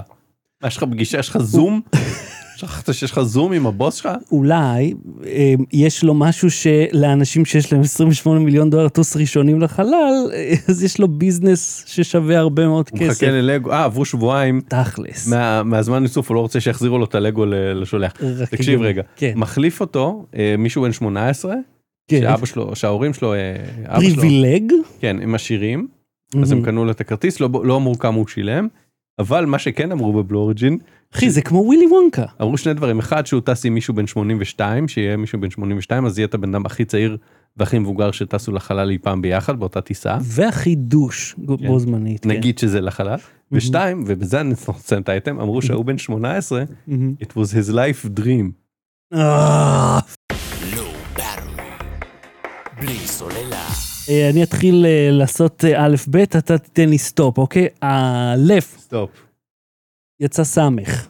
יש לך פגישה, יש לך זום? שכחת שיש לך זום עם הבוס שלך? אולי אה, יש לו משהו שלאנשים שיש להם 28 מיליון דולר טוס ראשונים לחלל, אז יש לו ביזנס ששווה הרבה מאוד הוא כסף. מחכה ללגו, אה, עברו שבועיים, תכלס. מה- מהזמן איסוף הוא לא רוצה שיחזירו לו את הלגו לשולח. תקשיב. רגע, כן, מחליף אותו אה, מישהו בן 18, כן. שאבא שלו, שההורים שלו, אה, אבא שלו, פריבילג. כן, הם עשירים, אז הם. קנו לו את הכרטיס, לא לא אמרו כמה הוא שילם, אבל מה שכן אמרו בבלו אוריג'ין, אחי, זה כמו ווילי וונקה. אמרו שני דברים, אחד שהוא טס עם מישהו בן 82, שיהיה מישהו בן 82, אז יהיה את הבן אדם הכי צעיר והכי מבוגר שטסו לחלל אי פעם ביחד באותה טיסה, והכי דוש בו זמנית. כן. נגיד שזה לחלל, ושתיים, ובזה אני נותן את האייטם, אמרו שההוא בן 18, מהמם. it was his life dream. אה. בלי סוללה. אה, אני אתחיל אה, לעשות אה, א' ב', אתה תיתן לי סטופ, אוקיי? אלף סטופ. יצא סמך.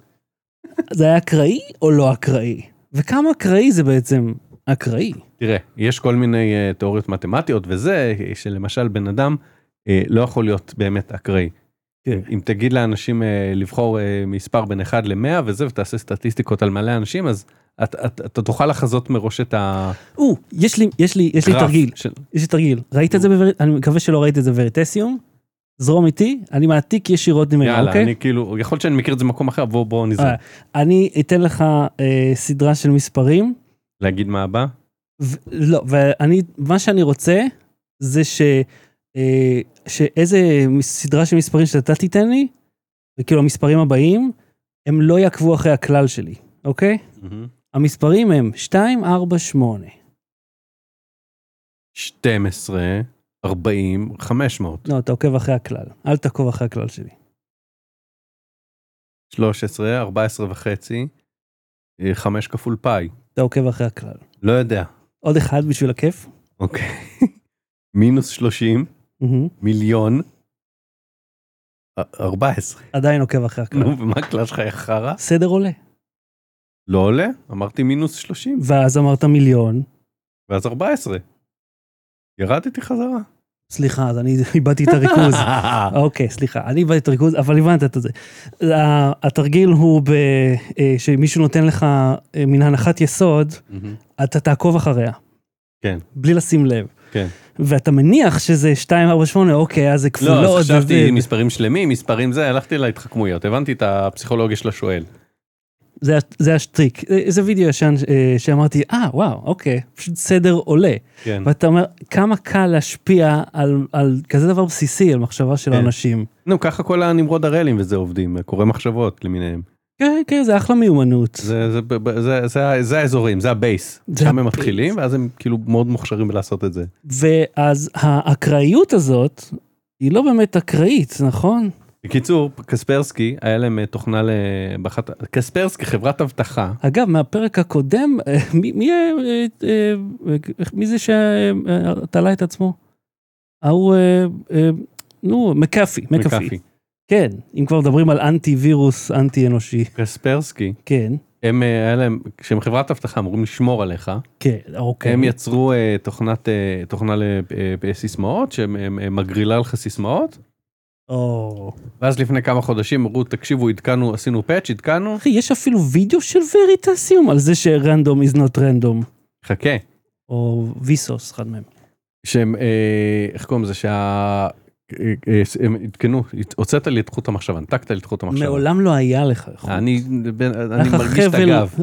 זה היה אקראי או לא אקראי? וכמה אקראי זה בעצם אקראי? תראה, יש כל מיני אה, תיאוריות מתמטיות וזה, שלמשל בן אדם אה, לא יכול להיות באמת אקראי. כן. אם תגיד לאנשים אה, לבחור uh, מספר בין 1 ל-100 וזה, ותעשה סטטיסטיקות על מלא אנשים, אז אתה את, אתה תוכל לחזות מראש את או, יש לי, יש לי, יש לי תרגיל, של... יש לי תרגיל. ראית את זה בווריטסיום? אני מקווה שלא ראית את זה בווריטסיום. זרום איתי, אני מעתיק ישירות ממנו, יאללה, אוקיי? אני כאילו, יכול להיות שאני מכיר את זה במקום אחר, בוא בוא נזרום. אה, אני אתן לך אה, סדרה של מספרים, להגיד מה הבא? ו- לא, ואני, מה שאני רוצה זה ש... אה, שאיזה סדרה של מספרים שאתה תיתן לי, וכאילו המספרים הבאים, הם לא יעקבו אחרי הכלל שלי, אוקיי? המספרים הם 2, 4, 8. 12, 40, 500, לא, אתה עוקב אחרי הכלל. אל תעקוב אחרי הכלל שלי. 13, 14 וחצי, 5 כפול פאי. אתה עוקב אחרי הכלל. לא יודע. עוד אחד בשביל הכיף. אוקיי. מינוס 30, מהמם. מיליון, א- 14. עדיין עוקב אחרי הכלל. נו, ומה הכלל שלך יא חרא? סדר עולה. לא עולה? אמרתי מינוס 30, ואז אמרת מיליון. ואז 14. ירדתי חזרה. סליחה, אז אני איבדתי את הריכוז. אוקיי, סליחה, אני איבדתי את הריכוז, אבל הבנת את זה. התרגיל הוא ב... אה, שמישהו נותן לך אה, מין הנחת יסוד. אתה תעקוב אחריה. כן. בלי לשים לב. כן. ואתה מניח שזה 248, אוקיי, אז זה כפולות. לא, אז חשבתי מספרים שלמים, מספרים זה, הלכתי להתחכמויות, הבנתי את הפסיכולוגיה של השואל. זה, זה השטריק. זה וידאו ישן אה, שאמרתי, אה, וואו, אוקיי, פשוט סדר עולה. כן. ואתה אומר, כמה קל להשפיע על, על כזה דבר בסיסי, על מחשבה של כן. אנשים. נו, ככה כל הנמרוד הראלים וזה עובדים, קורא מחשבות למיניהם. כן, כן, זה אחלה מיומנות. זה, זה, זה, זה, זה, זה האזורים, זה ה base. זה שם הם. מתחילים, ואז הם כאילו מאוד מוכשרים בלעשות את זה. ואז האקראיות הזאת, היא לא באמת אקראית, נכון? בקיצור, קספרסקי, היה להם אה, תוכנה ל... באחת... קספרסקי, חברת אבטחה, אגב, מהפרק הקודם, אה, מי, מי, אה, מי זה שתלה את עצמו? ההוא, נו, מקאפי, מקאפי. כן, אם כבר מדברים על אנטי וירוס אנטי אנושי, קספרסקי, כן, הם, היה להם, כשהם חברת אבטחה, אמורים לשמור עליך, כן, אוקיי. הם יצרו תוכנת, תוכנה לסיסמאות, שמגרילה לך סיסמאות, או... ואז לפני כמה חודשים אמרו, תקשיבו, עדכנו, עשינו פאץ', עדכנו, אחי, יש אפילו וידאו של וריטסיום על זה שרנדום is not random, חכה, או ויסוס, אחד מהם. שהם, אה, איך קוראים לזה, שה... אה, אה, הם עדכנו, הוצאת לי את חוט המחשבה, נתקת לי את חוט המחשבה. מעולם לא היה לך. חוט. אני, מרגיש את הגב.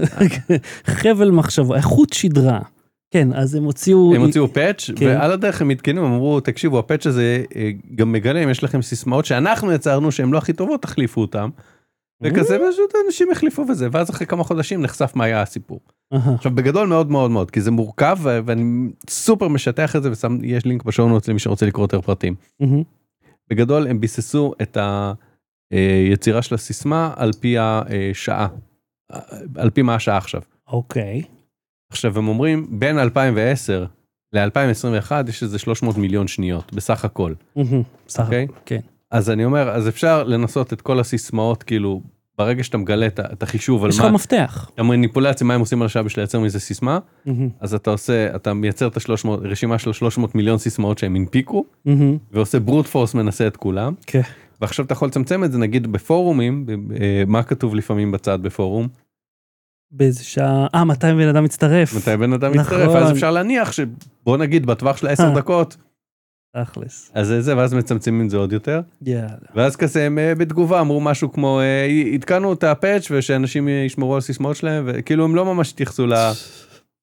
חבל מחשבה, חוט שדרה. כן, אז הם הוציאו... הם הוציאו פאץ' כן. ועל הדרך הם עדכנו, הם אמרו, תקשיבו, הפאץ' הזה אה, גם מגלה אם יש לכם סיסמאות שאנחנו יצרנו שהן לא הכי טובות, תחליפו אותם. וכזה פשוט אנשים החליפו בזה, ואז אחרי כמה חודשים נחשף מה היה הסיפור. עכשיו בגדול מאוד מאוד מאוד, כי זה מורכב ואני סופר משטח את זה ושם, יש לינק בשואו נוטס למי שרוצה לקרוא יותר פרטים. בגדול הם ביססו את היצירה של הסיסמה על פי השעה, על פי מה השעה עכשיו. אוקיי. עכשיו הם אומרים בין 2010 ל-2021 יש איזה 300 מיליון שניות בסך הכל. מהמם. סך אוקיי. הכל, כן. אז אני אומר אז אפשר לנסות את כל הסיסמאות כאילו ברגע שאתה מגלה את החישוב על יש לך מה, מפתח. המניפולציה מה הם עושים על השעה בשביל לייצר מזה סיסמה. אז אתה עושה אתה מייצר את ה-300 רשימה של 300 מיליון סיסמאות שהם הנפיקו. ועושה ברוט פורס מנסה את כולם כן. ועכשיו אתה יכול לצמצם את זה נגיד בפורומים אה, מה כתוב לפעמים בצד בפורום באיזה שעה... אה, מתי בן אדם מצטרף? מתי בן אדם נכון. מצטרף אז אפשר להניח שבוא נגיד בטווח של 10 אה. דקות תכלס. אז זה זה ואז מצמצמים את זה עוד יותר יאללה. ואז כזה הם אה, בתגובה אמרו משהו כמו אה, עדכנו את הפאץ' ושאנשים ישמרו על סיסמאות שלהם וכאילו הם לא ממש התייחסו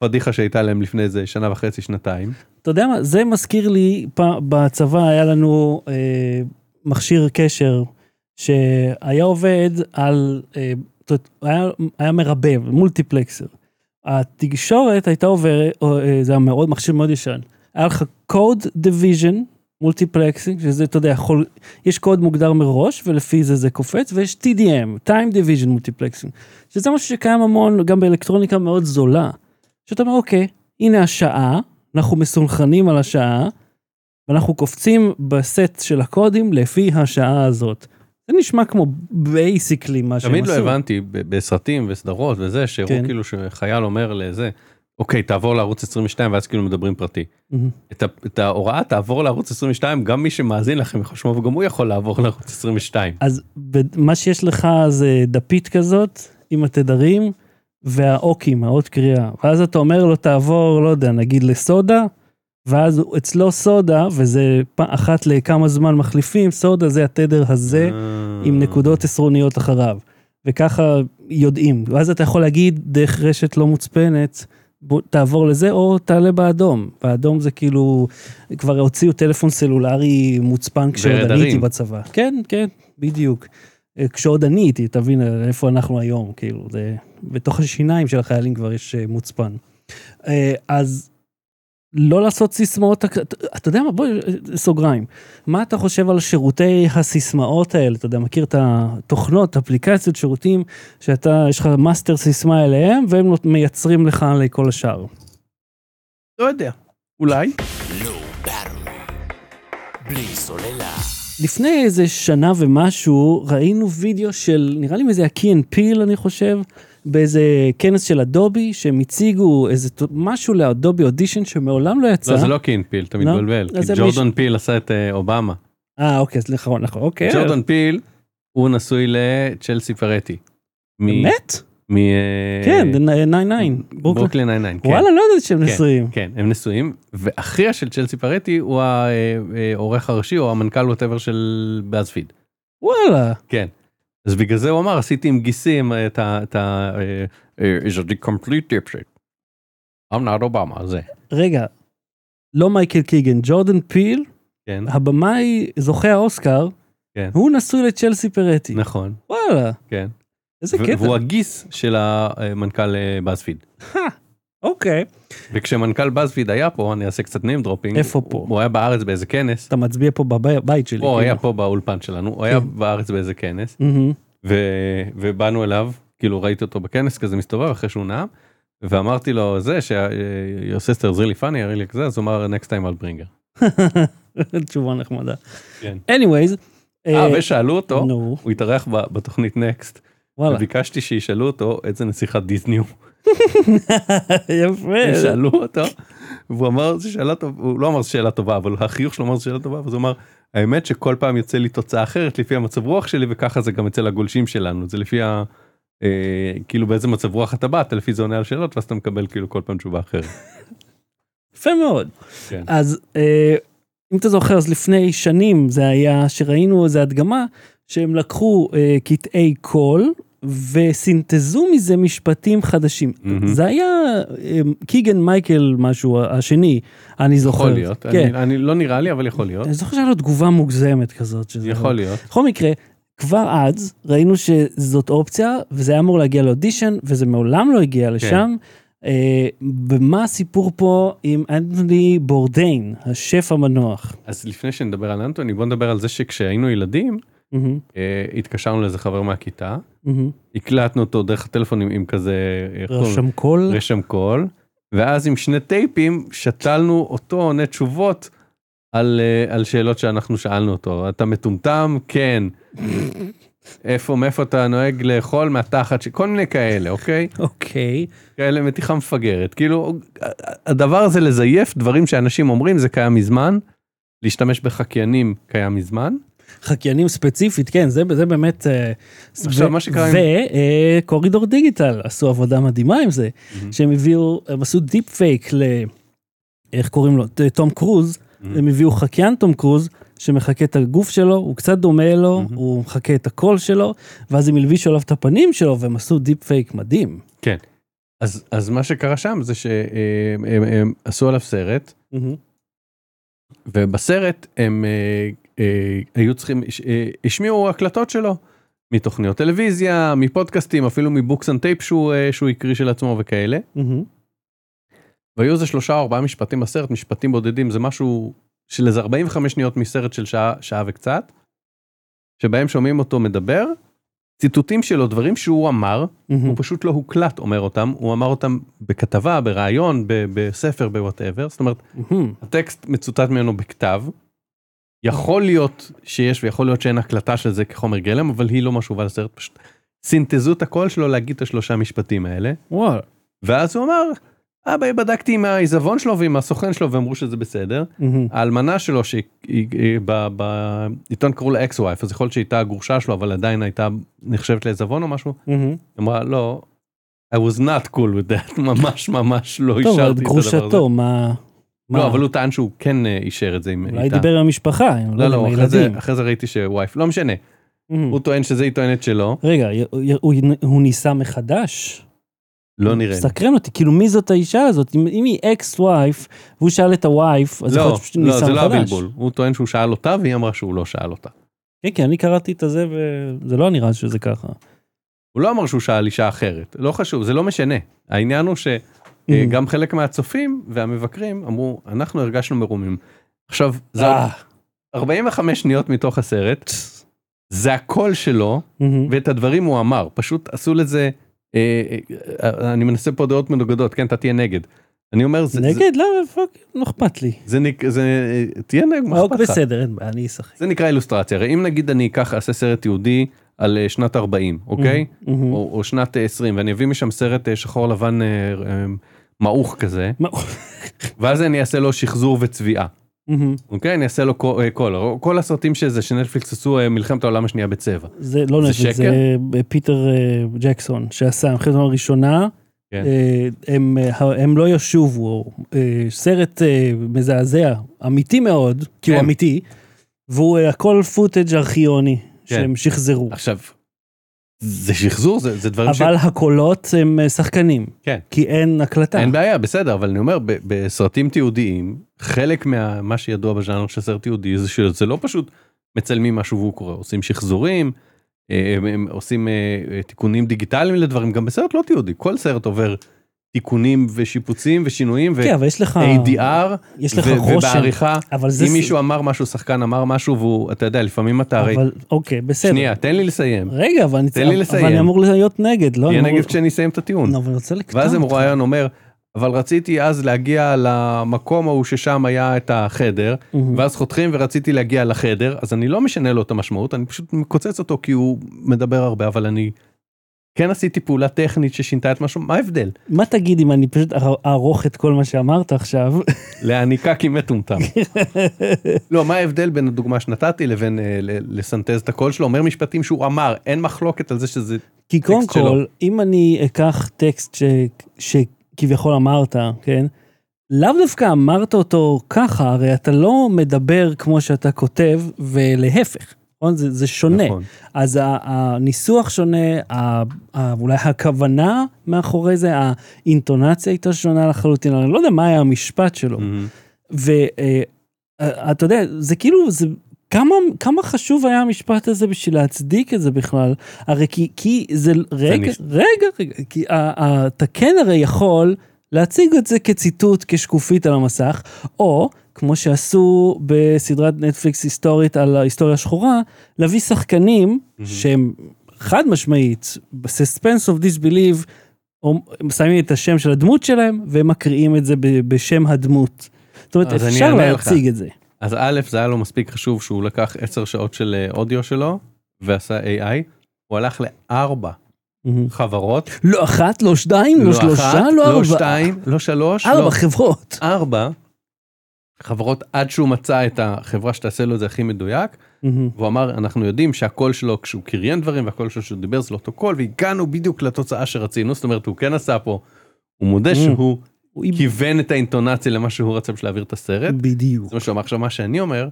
לפדיחה שהייתה להם לפני איזה שנה וחצי שנתיים. אתה יודע מה, זה מזכיר לי, בצבא היה לנו אה, מכשיר קשר שהיה עובד על, אה, זאת אומרת, היה, היה מרבב, מולטיפלקסר. התקשורת הייתה עוברת, אה, זה היה מאוד, מכשיר מאוד ישן. היה לך code division, multiplexing, שזה, אתה יודע, יכול, יש קוד מוגדר מראש, ולפי זה זה קופץ, ויש TDM, time division multiplexing, שזה משהו שקיים המון, גם באלקטרוניקה מאוד זולה. שאתה אומר, אוקיי, הנה השעה, אנחנו מסונכרנים על השעה, ואנחנו קופצים בסט של הקודים לפי השעה הזאת. זה נשמע כמו basically מה שהם תמיד עשו. לא הבנתי בסרטים וסדרות וזה שהראו כן. כאילו שחייל אומר לזה אוקיי תעבור לערוץ 22 ואז כאילו מדברים פרטי. מהמם. את, ה, את ההוראה תעבור לערוץ 22 גם מי שמאזין לכם יכול לשמוע וגם הוא יכול לעבור לערוץ 22. אז מה שיש לך זה דפית כזאת עם התדרים והאוקים, האות קריאה. ואז אתה אומר לו תעבור, לא יודע, נגיד לסודה, ואז אצלו סודה, וזה אחת לכמה זמן מחליפים, סודה זה התדר הזה. אה. עם נקודות עשרוניות אחריו. וככה יודעים. ואז אתה יכול להגיד דרך רשת לא מוצפנת, בוא תעבור לזה או תעלה באדום. באדום זה כאילו, כבר הוציאו טלפון סלולרי מוצפן כשעוד אני. הייתי בצבא. כן, כן, בדיוק. אה, כשעוד אני הייתי, תבין איפה אנחנו היום, כאילו, זה, בתוך השיניים של החיילים כבר יש אה, מוצפן. אה, אז לא לעשות סיסמאות, אתה אתה יודע מה, בוא, אה, סוגריים. מה אתה חושב על שירותי הסיסמאות האלה? אתה יודע, מכיר את התוכנות, אפליקציות, שירותים, שאתה, יש לך master סיסמה אליהם, והם מייצרים לך לכל השאר. לא יודע. אולי. לא ברור. בלי סוללה. לפני איזה שנה ומשהו, ראינו וידאו של, נראה לי and peel, אני חושב, באיזה כנס של Adobe, שהם הציגו איזה משהו ל Adobe Audition שמעולם לא יצא. לא זה לא Key and Peele אתה לא? מתבלבל. כי מישהו- Peele עשה את אה, אובמה. אה, אוקיי, אז נכון, נכון, אוקיי. ג'ורדון פיל הוא נשוי לצ'לסי פרטי. באמת? מ... אה, כן, 99, ברוקלין. ברוקלין 99. כן. וואלה, לא ידעתי שהם כן, נשואים. כן, הם נשואים, ואחיה של צ'לסי פרטי הוא העורך הראשי או המנכ"ל ווטאבר של באזפיד. וואלה. כן. אז בגלל זה הוא אמר, עשיתי עם גיסים את ה... את ה... אה, אה, is the complete dipshit. I'm not Obama, זה. רגע, לא מייקל קיגן, ג'ורדן פיל, כן, הבמאי זוכה האוסקר, כן. הוא נשוי לצ'לסי פרטי. נכון, וואלה, כן. איזה קטע. והוא הגיס של המנכ"ל באזפיד. אוקיי. וכשמנכ"ל באזפיד היה פה, אני אעשה קצת name dropping. איפה פה? הוא היה בארץ באיזה כנס. אתה מצביע פה בבית שלי. הוא היה כאילו. פה באולפן שלנו, הוא היה כן. בארץ באיזה כנס. ובאנו אליו, כאילו ראיתי אותו בכנס כזה מסתובב אחרי שהוא נאם, ואמרתי לו זה ש-your sister is really funny, I really זה, אז הוא אמר next time I'll bring her. תשובה נחמדה. כן. anyways. אה, ושאלו אותו, הוא התארח בתוכנית נקסט. וביקשתי שישאלו אותו איזה נסיכת דיסני הוא. יפה. שאלו אותו, והוא אמר זו שאלה טובה, הוא לא אמר זו שאלה טובה, אבל החיוך שלו אמר זו שאלה טובה, אז הוא אמר, האמת שכל פעם יוצא לי תוצאה אחרת לפי המצב רוח שלי, וככה זה גם אצל הגולשים שלנו, זה לפי ה... אה, כאילו באיזה מצב רוח אתה בא, אתה לפי זה עונה על שאלות, ואז אתה מקבל כאילו כל פעם תשובה אחרת. יפה מאוד. כן. אז אה, אם אתה זוכר, אז לפני שנים זה היה שראינו איזה הדגמה שהם לקחו אה, קטעי קול וסינתזו מזה משפטים חדשים. מהמם. זה היה אה, קיגן מייקל משהו השני, אני זוכר. יכול להיות, כן. אני, אני לא נראה לי אבל יכול להיות, אני זוכר שהיה לו תגובה מוגזמת כזאת. שזה יכול להיות, בכל מקרה, כבר אז ראינו שזאת אופציה, וזה היה אמור להגיע לאודישן, וזה מעולם לא הגיע לשם. אה, ומה הסיפור פה עם אנטוני בורדיין, השף המנוח? אז לפני שנדבר על אנטוני בוא נדבר על זה שכשהיינו ילדים התקשרנו לאיזה חבר מהכיתה, מהמם. הקלטנו אותו דרך הטלפון עם, עם כזה, לו? רשם קול? רשם קול, ואז עם שני טייפים שתלנו אותו עונה תשובות על, אה, על שאלות שאנחנו שאלנו אותו. אתה מטומטם? כן. איפה, מאיפה אתה נוהג לאכול? מהתחת, ש- כל מיני כאלה, אוקיי? אוקיי. כאלה מתיחה מפגרת. כאילו, הדבר הזה לזייף דברים שאנשים אומרים זה קיים מזמן, להשתמש בחקיינים קיים מזמן. חקיינים ספציפית, כן, זה, זה באמת... אה, עכשיו, ו- מה שקרה עם- ו Corridor Digital עשו עבודה מדהימה עם זה, שהם הביאו, הם עשו deepfake ל... איך קוראים לו? תום קרוז, הם הביאו חקיין תום קרוז, שמחקה את הגוף שלו, הוא קצת דומה לו, מהמם. הוא מחקה את הקול שלו, ואז הם הלבישו עליו את הפנים שלו, והם עשו deepfake מדהים. כן. אז, אז מה שקרה שם זה שהם הם, הם עשו עליו סרט, ובסרט הם אה, אה, היו צריכים, אה, השמיעו הקלטות שלו, מתוכניות טלוויזיה, מפודקאסטים, אפילו מ books on tape שהוא, אה, שהוא הקריא של עצמו וכאלה. והיו איזה שלושה או ארבעה משפטים בסרט, משפטים בודדים, זה משהו של איזה 45 שניות מסרט של שעה, שעה וקצת, שבהם שומעים אותו מדבר, ציטוטים שלו, דברים שהוא אמר, מהמם. הוא פשוט לא הוקלט אומר אותם, הוא אמר אותם בכתבה, בריאיון, בספר, ב whatever, זאת אומרת, מהמם. הטקסט מצוטט ממנו בכתב. יכול להיות שיש ויכול להיות שאין הקלטה של זה כחומר גלם, אבל היא לא מה שהובא לסרט, פשוט סינתזו את הקול שלו להגיד את השלושה משפטים האלה, וואלה. ואז הוא אמר, אבא, בדקתי עם העיזבון שלו ועם הסוכן שלו ואמרו שזה בסדר. האלמנה שלו שבעיתון קראו לה אקס ווייף, אז יכול להיות שהייתה הגרושה שלו, אבל עדיין הייתה נחשבת לעיזבון או משהו. אמרה לא, I was not cool with that, ממש ממש לא טוב, אישרתי את הדבר הזה. גרושתו, מה... מה? לא, אבל הוא טען שהוא כן אה, אישר את זה עם אולי איתה. דיבר עם המשפחה, עם לא, לא לא, אחרי זה-. אחרי זה ראיתי שווייף, לא משנה, מהמם. הוא טוען שזה היא טוענת שלא, רגע, הוא- הוא ניסה מחדש? לא נראה לי. סקרן אותי, כאילו מי זאת האישה הזאת? אם אם היא אקס וייף, והוא שאל את הווייף, אז יכול לא, להיות שהוא לא, ניסה זה לא מחדש. הבלבול, הוא טוען שהוא שאל אותה והיא אמרה שהוא לא שאל אותה. כן, כן, אני קראתי את הזה וזה לא נראה שזה ככה. הוא לא אמר שהוא שאל אישה אחרת, לא חשוב, זה לא משנה. העניין הוא Mm. שגם חלק מהצופים והמבקרים אמרו, אנחנו הרגשנו מרומים. עכשיו, זה אה, 45 שניות מתוך הסרט, זה הקול שלו, מהמם. ואת הדברים הוא אמר, פשוט עשו לזה, אה, אה, אני מנסה פה דעות מנוגדות, כן, אתה תהיה נגד. אני אומר, זה, נגד? לא, fuck, לא אכפת לי. זה, נק- זה, אה, תהיה נגד, מה אוקיי, אכפת לך? בסדר, אני אשחק. זה נקרא אילוסטרציה, הרי אם נגיד אני אקח, אעשה סרט תיעודי על אה, שנת 40, אוקיי? מהמם. או, או שנת אה, 20, ואני אביא משם סרט אה, שחור לבן אה, אה, מעוך כזה, ואז אני אעשה לו שחזור וצביעה, מהמם. אוקיי? אני אעשה לו אה, color, כל הסרטים שזה, שנטפליקס עשו אה, מלחמת העולם השנייה בצבע. זה לא נטפליקס? זה אה, פיטר אה, ג'קסון שעשה, המלחמת העולם הראשונה, כן. אה, הם, אה, הם לא ישובו, אה, סרט אה, מזעזע, אמיתי מאוד, כי הוא כן. אמיתי, והוא אה, הכל footage ארכיוני כן. שהם שחזרו. עכשיו, זה שחזור, זה, זה דברים אבל הקולות הם אה, שחקנים, כן. כי אין הקלטה. אין בעיה, בסדר, אבל אני אומר, ב- בסרטים תיעודיים, חלק מה מה שידוע בז'אנר של סרט תיעודי זה שזה לא פשוט מצלמים משהו והוא קורה, עושים שחזורים, אה, הם, הם עושים אה, תיקונים דיגיטליים לדברים, גם בסרט לא תיעודי, כל סרט עובר תיקונים ושיפוצים ושינויים כן, אבל יש לך... ו-ADR, יש לך ו- רושם. ובעריכה, אבל זה... אם מישהו אמר משהו, שחקן אמר משהו, והוא, אתה יודע, לפעמים אתה הרי, אבל אוקיי, בסדר. שנייה, תן לי לסיים, רגע, אבל אני תן לי אבל לסיים. אני אמור להיות נגד, לא? תהיה אמור- נגד כשאני אסיים את הטיעון. לא, אבל אני רוצה לקטוע ואז. המרואיין אומר, אבל רציתי אז להגיע למקום ההוא ששם היה את החדר, מהמם. ואז חותכים ורציתי להגיע לחדר, אז אני לא משנה לו את המשמעות, אני פשוט מקוצץ אותו כי הוא מדבר הרבה, אבל אני כן עשיתי פעולה טכנית ששינתה את משהו, מה ההבדל? מה תגיד אם אני פשוט אערוך את כל מה שאמרת עכשיו? להעניקה כי מטומטם. לא, מה ההבדל בין הדוגמה שנתתי לבין אה, לסנטז את הקול שלו? אומר משפטים שהוא אמר, אין מחלוקת על זה שזה... כי קודם. כל, אם אני אקח טקסט ש... שכביכול אמרת, כן? לאו דווקא אמרת אותו ככה, הרי אתה לא מדבר כמו שאתה כותב, ולהפך, נכון? זה, זה שונה. נכון. אז הניסוח שונה, ה- ה- אולי הכוונה מאחורי זה, האינטונציה הייתה שונה לחלוטין, אני לא יודע מה היה המשפט שלו. מהמם. ואתה יודע, זה כאילו, זה... כמה, כמה חשוב היה המשפט הזה בשביל להצדיק את זה בכלל? הרי כי, כי זה, רגע, נש- רגע, רגע, כי אתה כן הרי יכול להציג את זה כציטוט, כשקופית על המסך, או, כמו שעשו בסדרת נטפליקס היסטורית על ההיסטוריה השחורה, להביא שחקנים שהם חד משמעית, בסספנס אוף דיסביליב, שמים את השם של הדמות שלהם, והם מקריאים את זה בשם הדמות. זאת אומרת, אפשר. להציג את זה. אז א', זה היה לו מספיק חשוב שהוא לקח 10 שעות של אה, אודיו שלו, ועשה AI, הוא הלך לארבע חברות, לא אחת, לא שתיים, לא שלושה, אחת, לא ארבע. לא שתיים, לא שלוש, ארבע לא חברות. ארבע חברות עד שהוא מצא את החברה שתעשה לו את זה הכי מדויק, והוא אמר אנחנו יודעים שהקול שלו כשהוא קריין דברים והקול שלו שהוא דיבר זה לא אותו קול והגענו בדיוק לתוצאה שרצינו זאת אומרת הוא כן עשה פה. הוא מודה Mm. שהוא הוא כיוון את האינטונציה למה שהוא רצה בשביל להעביר את הסרט. בדיוק. זה מה שהוא אמר עכשיו מה שאני אומר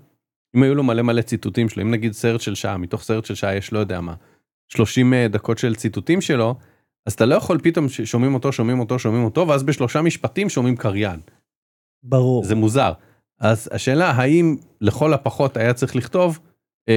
אם היו לו מלא מלא ציטוטים שלו אם נגיד סרט של שעה מתוך סרט של שעה יש לא יודע מה 30 דקות של ציטוטים שלו אז אתה לא יכול פתאום שומעים אותו שומעים אותו שומעים אותו ואז בשלושה משפטים שומעים קריין ברור. זה מוזר. אז השאלה האם לכל הפחות היה צריך לכתוב אה,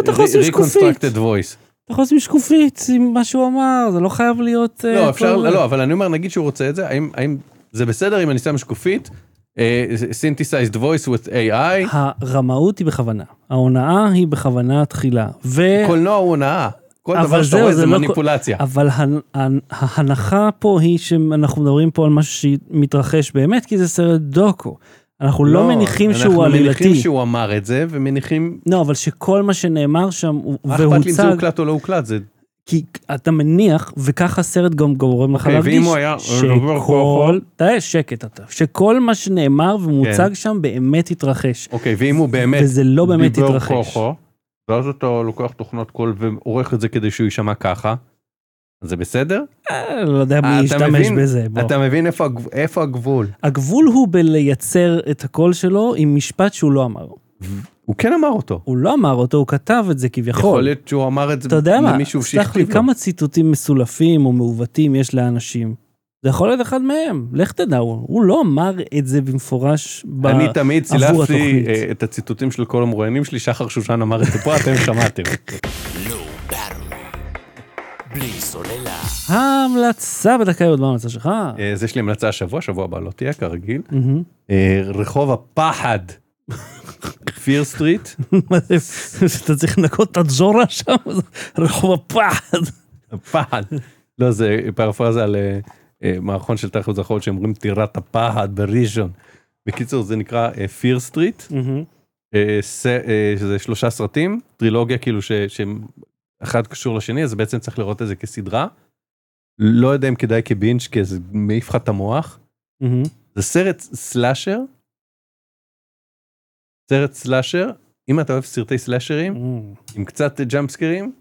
אתה יכול לשים שקופית. reconstructed voice. אתה יכול לשים שקופית עם מה שהוא אמר, זה לא חייב להיות... אה, לא אפשר כל- לא אבל אני אומר נגיד שהוא רוצה את זה האם האם זה בסדר אם אני שם שקופית אה, synthesized voice with AI הרמאות היא בכוונה, ההונאה היא בכוונה תחילה. ו... קולנוע הוא הונאה. כל דבר שאתה רואה זה זה לא- מניפולציה. אבל הנ- הנ- ההנחה פה היא שאנחנו מדברים פה על משהו שמתרחש באמת, כי זה סרט דוקו. אנחנו לא מניחים שהוא אנחנו מניחים עלילתי. שהוא אמר את זה ומניחים לא, אבל שכל מה שנאמר שם הוא- מה אכפת לי אם זה והוצג, הוקלט או לא הוקלט זה כי אתה מניח, וככה הסרט גם גורם לך אוקיי, להרגיש, היה- שכל, די שקט אתה, שכל מה שנאמר ומוצג כן. שם באמת התרחש. אוקיי ואם הוא באמת וזה לא באמת התרחש. ואז אתה לוקח תוכנת קול ועורך את זה כדי שהוא יישמע ככה. זה בסדר? אה, לא יודע מי אתה ישתמש בזה, בוא. אתה מבין איפה איפה הגבול? הגבול הוא בלייצר את הקול שלו עם משפט שהוא לא אמר. הוא כן אמר אותו. הוא לא אמר אותו, הוא כתב את זה יכול כביכול. להיות שהוא אמר את זה אתה יודע מה, למישהו סלח לי, שהכתיב לו. כמה ציטוטים מסולפים או מעוותים יש לאנשים? זה יכול להיות אחד מהם, לך תדע, הוא הוא לא אמר את זה במפורש ב- אני תמיד צילפתי. אה, את הציטוטים של כל המרואיינים שלי, שחר שושן אמר את זה פה, אתם שמעתם. בלי סוללה. ההמלצה בדקה י' מה ההמלצה שלך? אה, אז יש לי המלצה השבוע, שבוע הבא לא תהיה כרגיל. אה, רחוב הפחד, Fear Street, זה, אתה צריך לנקות את הג'ורה שם? רחוב הפחד. הפחד. לא, זה פרפרזה על אה, מערכון של תחת זכרות שאומרים טירת הפחד בראשון. בקיצור, זה נקרא Fear Street. שזה שלושה סרטים, טרילוגיה כאילו ש- שאחד קשור לשני, אז בעצם צריך לראות את זה כסדרה. לא יודע אם כדאי כבינג' כי זה מעיף לך את המוח. זה סרט סלאשר. סרט סלאשר, אם אתה אוהב סרטי סלאשרים, עם קצת ג'אמפסקרים,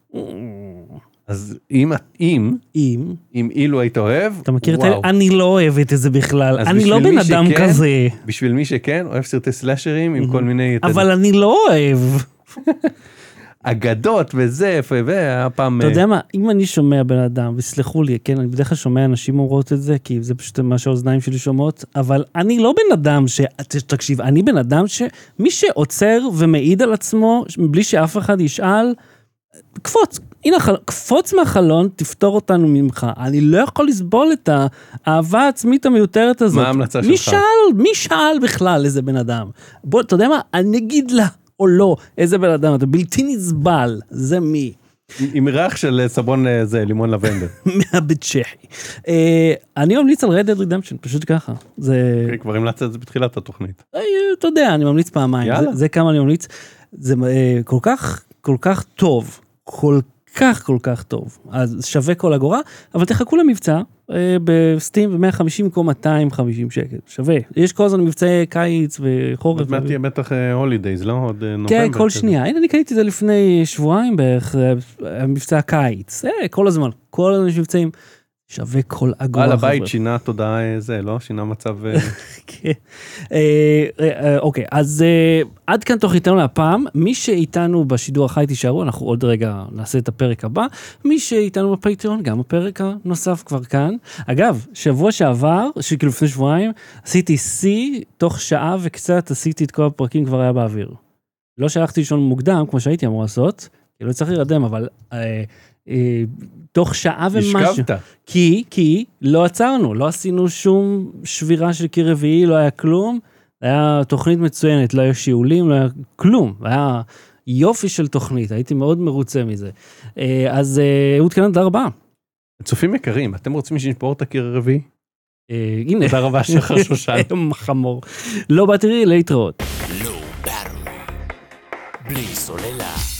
אז אם, אם, אם, אם אילו היית אוהב, אתה מכיר את וואו. ה... אני לא אוהבת את זה בכלל, אני לא בן אדם שכן, כזה, בשביל מי שכן, אוהב סרטי סלאשרים עם כל מיני... אבל אני לא אוהב. אגדות וזה, והיה פעם... אתה יודע מה, אם אני שומע בן אדם, וסלחו לי, כן, אני בדרך כלל שומע אנשים אומרות את זה, כי זה פשוט מה שהאוזניים שלי שומעות, אבל אני לא בן אדם ש... תקשיב, אני בן אדם שמי שעוצר ומעיד על עצמו, בלי שאף אחד ישאל, קפוץ, הנה, החל- קפוץ מהחלון, תפתור אותנו ממך. אני לא יכול לסבול את האהבה העצמית המיותרת הזאת. מה ההמלצה מי שלך? שאל, מי שאל בכלל איזה בן אדם? בוא, אתה יודע מה, אני אגיד לה או לא, איזה בן אדם, אתה בלתי נסבל, זה מי. עם ריח של אה, סבון אה, זה, לימון לבנדר. מהבית צ'כי. אה, אני ממליץ על Red Dead Redemption, פשוט ככה. זה, אוקיי, כבר המלצת את זה בתחילת התוכנית. אתה יודע, אני ממליץ פעמיים. זה, כמה אני ממליץ. זה כל כך, כל כך טוב, כל כך כל כך טוב, אז שווה כל אגורה, אבל תחכו למבצע בסטים ב-150 במקום 250 שקל, שווה. יש כל הזמן מבצעי קיץ וחורף. עוד מעט תהיה בטח הולידייז, לא? עוד אה, נובמבר. כן, כל. שנייה. הנה, אני קניתי את זה לפני שבועיים בערך, אה, מבצע קיץ. אה, כל הזמן, כל הזמן יש מבצעים. שווה כל אגורה. בעל הבית חבר'ה. שינה תודעה אה, זה, לא? שינה מצב... אה, כן. אה, אוקיי, אז עד כאן תוכניתנו להפעם. מי שאיתנו בשידור החי תישארו, אנחנו עוד רגע נעשה את הפרק הבא. מי שאיתנו בפטריון, גם הפרק הנוסף כבר כאן. אגב, שבוע שעבר, שכאילו לפני שבועיים, עשיתי שיא, תוך שעה וקצת עשיתי את כל הפרקים כבר היה באוויר. לא שהלכתי לישון מוקדם, כמו שהייתי אמור לעשות, כי לא צריך להירדם, אבל תוך שעה ומשהו. השכבת. כי, כי לא עצרנו, לא עשינו שום שבירה של קיר רביעי, לא היה כלום. היה תוכנית מצוינת, לא היה שיעולים, לא היה כלום. היה יופי של תוכנית, הייתי מאוד מרוצה מזה. אה, אז אה, אהוד קנן, תודה רבה. צופים יקרים, אתם רוצים שנשבור את הקיר הרביעי? אה, הנה. תודה רבה שחר שושן. חמור. לא באטרי, להתראות. לא. בלי סוללה.